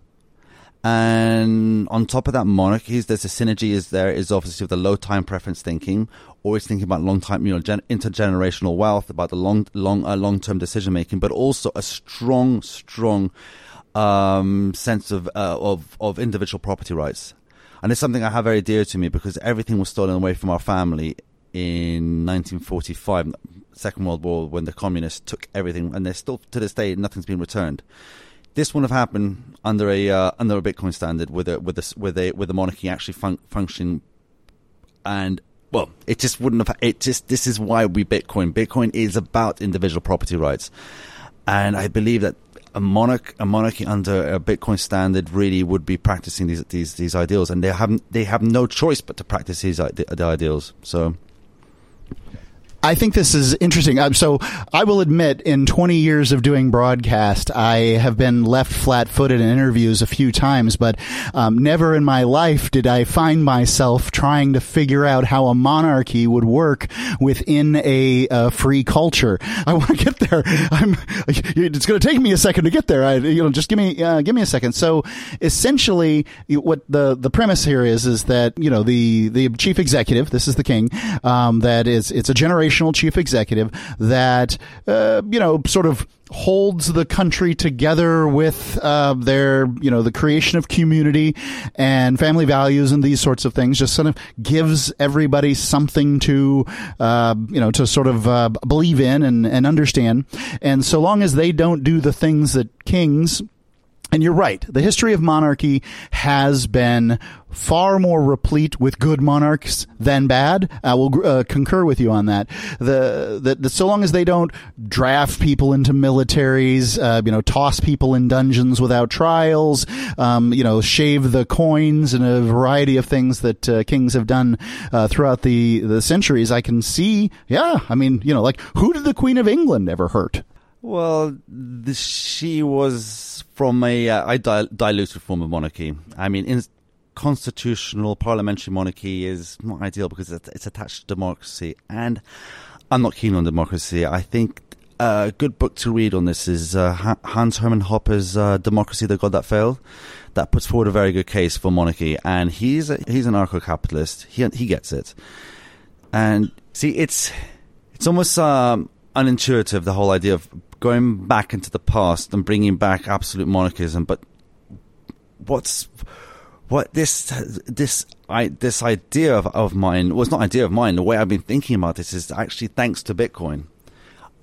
[SPEAKER 10] And on top of that, monarchies, there's a synergy is there is obviously with the low time preference thinking, always thinking about long time, you know, gen- intergenerational wealth, about the long, long, uh, long term decision making, but also a strong, strong um, sense of, uh, of of individual property rights. And it's something I have very dear to me because everything was stolen away from our family in 1945, Second World War, when the communists took everything, and there's still to this day nothing's been returned this wouldn't have happened under a uh, under a Bitcoin standard with a with a with a with a monarchy actually fun- functioning, and well, it just wouldn't have. It just this is why we Bitcoin. Bitcoin is about individual property rights, and I believe that a monarch a monarchy under a Bitcoin standard really would be practicing these these these ideals, and they haven't they have no choice but to practice these the ideals. So
[SPEAKER 9] I think this is interesting. Um, so I will admit, in 20 years of doing broadcast, I have been left flat-footed in interviews a few times, but um, never in my life did I find myself trying to figure out how a monarchy would work within a, a free culture. I want to get there. I'm. It's going to take me a second to get there. I, you know, just give me uh, give me a second. So essentially, what the the premise here is is that you know the the chief executive, this is the king, um, that is it's a generation chief executive that, uh, you know, sort of holds the country together with uh, their, you know, the creation of community and family values and these sorts of things. Just sort of gives everybody something to, uh, you know, to sort of uh, believe in and, and understand. And so long as they don't do the things that kings and you're right. The history of monarchy has been far more replete with good monarchs than bad. I will uh, concur with you on that. The, the, the, so long as they don't draft people into militaries, uh, you know, toss people in dungeons without trials, um, you know, shave the coins and a variety of things that uh, kings have done uh, throughout the the centuries, I can see. Yeah, I mean, you know, like who did the Queen of England ever hurt?
[SPEAKER 10] Well, the, she was from a, uh, dil- diluted form of monarchy. I mean, in, constitutional parliamentary monarchy is not ideal because it's, attached to democracy, and I'm not keen on democracy. I think a good book to read on this is uh, Hans Hermann Hoppe's uh, "Democracy: The God That Failed." That puts forward a very good case for monarchy, and he's a, he's an anarcho-capitalist. He he gets it, and see, it's it's almost um, unintuitive the whole idea of going back into the past and bringing back absolute monarchism. But what's what this this I this idea of, of mine was not idea of mine. The way I've been thinking about this is actually thanks to Bitcoin.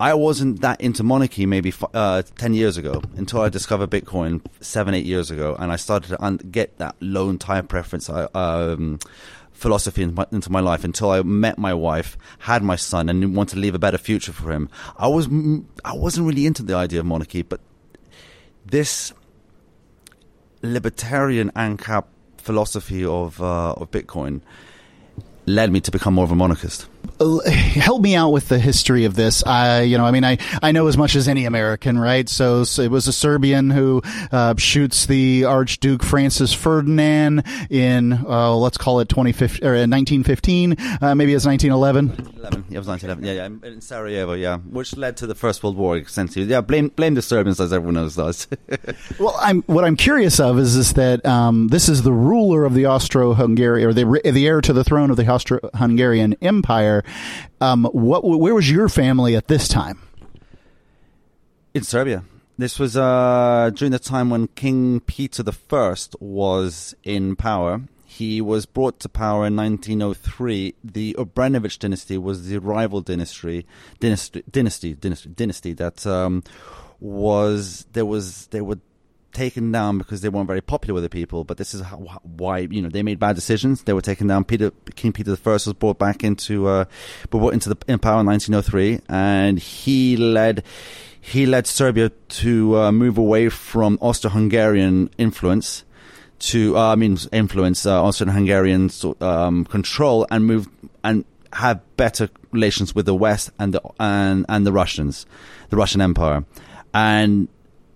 [SPEAKER 10] I wasn't that into monarchy maybe uh, ten years ago until I discovered Bitcoin seven eight years ago, and I started to un- get that low time preference. Uh, um, philosophy into my, life until I met my wife, had my son, and wanted to leave a better future for him. I was I wasn't really into the idea of monarchy, but this libertarian ANCAP philosophy of uh, of Bitcoin led me to become more of a monarchist
[SPEAKER 9] help me out with the history of this. I, you know, I mean, I, I know as much as any American, right? So, so it was a Serbian who uh, shoots the Archduke Francis Ferdinand in, uh, let's call it 2015 or 1915. Uh, maybe it's 1911.
[SPEAKER 10] 11. Yeah, it was 1911. Yeah, yeah, in Sarajevo. Yeah, which led to the First World War. Essentially, yeah. Blame blame the Serbians as everyone else does.
[SPEAKER 9] well, I'm what I'm curious of is is that um, this is the ruler of the Austro-Hungarian or the the heir to the throne of the Austro-Hungarian Empire. Um, what? Where was your family at this time?
[SPEAKER 10] In Serbia. This was uh, during the time when King Peter I was in power. He was brought to power in 1903. The Obrenović dynasty was the rival dynasty, dynasty, dynasty, dynasty, dynasty that um, was there was there were taken down because they weren't very popular with the people. But this is how, why you know they made bad decisions. They were taken down. Peter King Peter I was brought back into uh, brought into the in power in 1903, and he led he led Serbia to uh, move away from Austro-Hungarian influence to uh, I mean influence uh, Austro-Hungarian um, control and move and have better relations with the West and the and and the Russians, the Russian Empire, and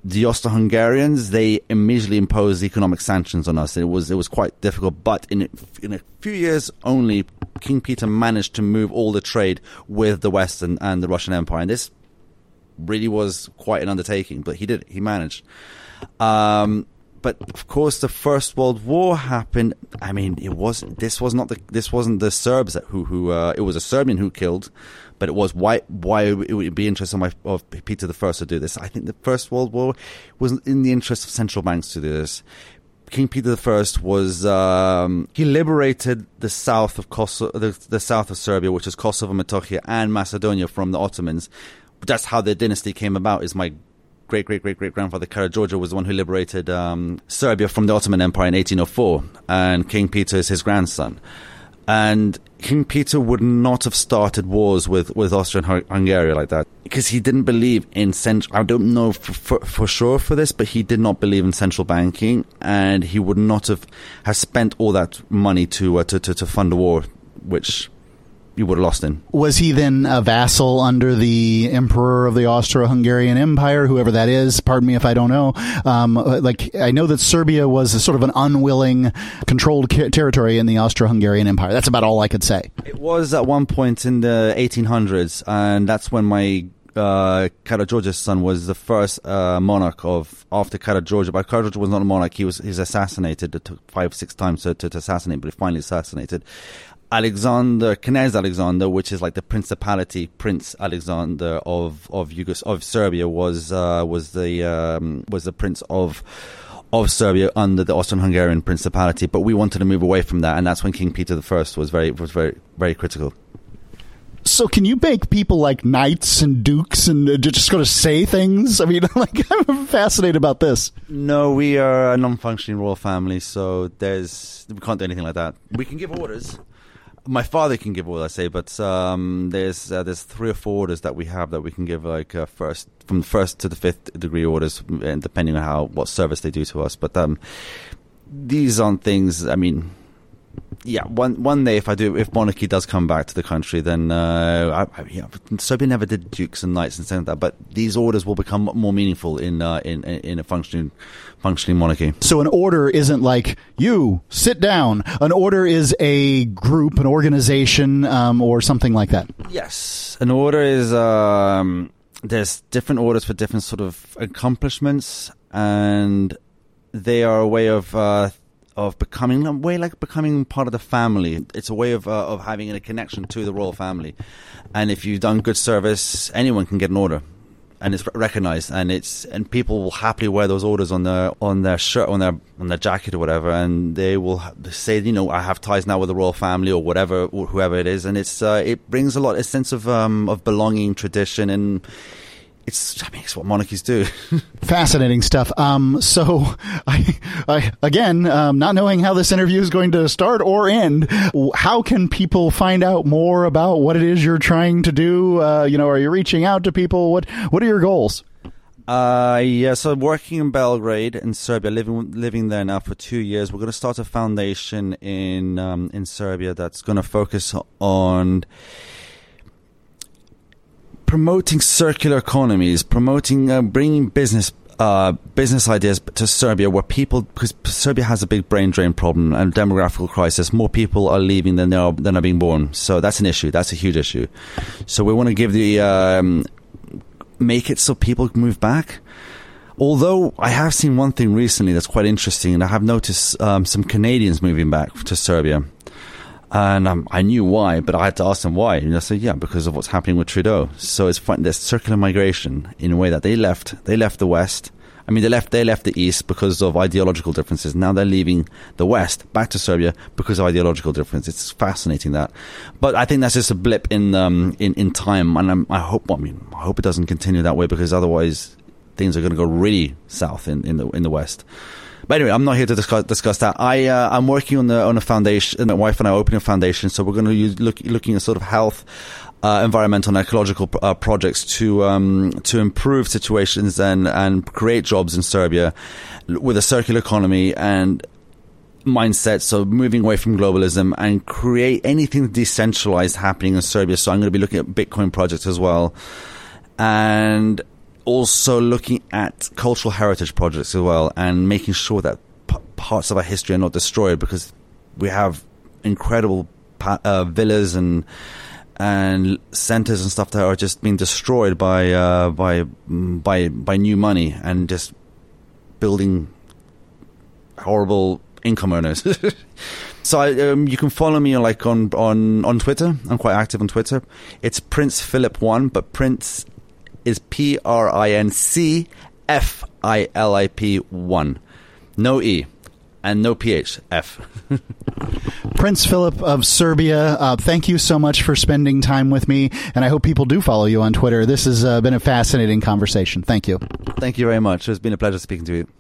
[SPEAKER 10] the Austro-Hungarians they immediately imposed economic sanctions on us. It was it was quite difficult, but in in a few years only, King Peter managed to move all the trade with the West and, and the Russian Empire, and this really was quite an undertaking. But he did he managed. Um, but of course, the First World War happened. I mean, it was this was not the this wasn't the Serbs who who uh, it was a Serbian who killed but it was why why it would be interesting of, of Peter First to do this. I think the First World War was in the interest of central banks to do this. King Peter the First was um, he liberated the south of Kosovo, the, the, south of Serbia, which is Kosovo, Metohija, and Macedonia from the Ottomans. That's how the dynasty came about. Is my great great great great grandfather Karageorge was the one who liberated um, Serbia from the Ottoman Empire in 1804, and King Peter is his grandson and King Peter would not have started wars with, with Austria and Hungary like that because he didn't believe in central. I don't know for, for, for, sure for this, but he did not believe in central banking, and he would not have have spent all that money to uh, to, to, to fund a war, which you would have lost in.
[SPEAKER 9] Was he then a vassal under the emperor of the Austro-Hungarian Empire, whoever that is? Pardon me if I don't know. Um, like I know that Serbia was a sort of an unwilling, controlled territory in the Austro-Hungarian Empire. That's about all I could say.
[SPEAKER 10] It was at one point in the 1800s, and that's when my uh, Karageorge's son was the first uh, monarch of after Karageorge. But Karageorge was not a monarch; he was he's assassinated. Five six times to, to, to assassinate, but he finally assassinated. Alexander, Knez Alexander, which is like the principality, Prince Alexander of of Yugos of Serbia, was uh, was the um, was the prince of of Serbia under the Austro-Hungarian Principality. But we wanted to move away from that, and that's when King Peter I was very was very very critical.
[SPEAKER 9] So, can you make people like knights and dukes and uh, just go to say things? I mean, like I'm fascinated about this.
[SPEAKER 10] No, we are a non-functioning royal family, so there's we can't do anything like that. We can give orders my father can give all I say, but um, there's uh, there's three or four orders that we have that we can give like uh, first from the first to the fifth degree orders, and depending on how what service they do to us. But um, these aren't things. I mean, yeah, one one day if I do if monarchy does come back to the country, then uh, I, I, yeah, Serbia never did dukes and knights and things like that. But these orders will become more meaningful in uh, in in a functioning functioning monarchy.
[SPEAKER 9] So an order isn't like you sit down. An order is a group, an organization, um, or something like that.
[SPEAKER 10] Yes, an order is. Um, there's different orders for different sort of accomplishments, and they are a way of. Uh, of becoming a way like becoming part of the family. It's a way of uh, of having a connection to the royal family. And if you've done good service, anyone can get an order. And it's recognized, and it's and people will happily wear those orders on their on their shirt, on their on their jacket or whatever, and they will say, you know, I have ties now with the royal family or whatever, whoever it is, and it's uh, it brings a lot a sense of um, of belonging, tradition, and it's I mean it's what monarchies do.
[SPEAKER 9] Fascinating stuff. Um, so I, I again, um, not knowing how this interview is going to start or end, how can people find out more about what it is you're trying to do? Uh, you know, are you reaching out to people? What What are your goals?
[SPEAKER 10] Uh, yeah, so working in Belgrade in Serbia, living living there now for two years. We're going to start a foundation in um, in Serbia that's going to focus on promoting circular economies, promoting uh, bringing business uh, business ideas to Serbia, where people because Serbia has a big brain drain problem and demographical crisis. More people are leaving than are than are being born, so that's an issue. That's a huge issue. So we want to give the um, make it so people can move back. Although I have seen one thing recently that's quite interesting, and I have noticed um, some Canadians moving back to Serbia. And um, I knew why, but I had to ask them why. And I said, yeah, because of what's happening with Trudeau. So it's fun, there's circular migration in a way that they left. They left the West. I mean, they left they left the East because of ideological differences. Now they're leaving the West back to Serbia because of ideological difference. It's fascinating that, but I think that's just a blip in um, in in time, and I'm, i hope I mean I hope it doesn't continue that way because otherwise things are going to go really south in, in the in the West. But anyway, I'm not here to discuss, discuss that. I uh, I'm working on the on a foundation. My wife and I opening a foundation, so we're going to use look, looking at sort of health, uh, environmental and ecological uh, projects to um, to improve situations and and create jobs in Serbia with a circular economy and mindset. So moving away from globalism and create anything decentralized happening in Serbia. So I'm going to be looking at Bitcoin projects as well, and also looking at cultural heritage projects as well and making sure that p- parts of our history are not destroyed because we have incredible pa- uh, villas and and centers and stuff that are just being destroyed by uh, by by by new money and just building horrible income earners. so I, um, you can follow me like on on on Twitter. I'm quite active on Twitter. It's Prince Philip One, but Prince is P R I N C F I L I P 1. No E and no PH. F.
[SPEAKER 9] Prince Philip of Serbia, uh, thank you so much for spending time with me, and I hope people do follow you on Twitter. This has uh, been a fascinating conversation. Thank you.
[SPEAKER 10] Thank you very much. It's been a pleasure speaking to you.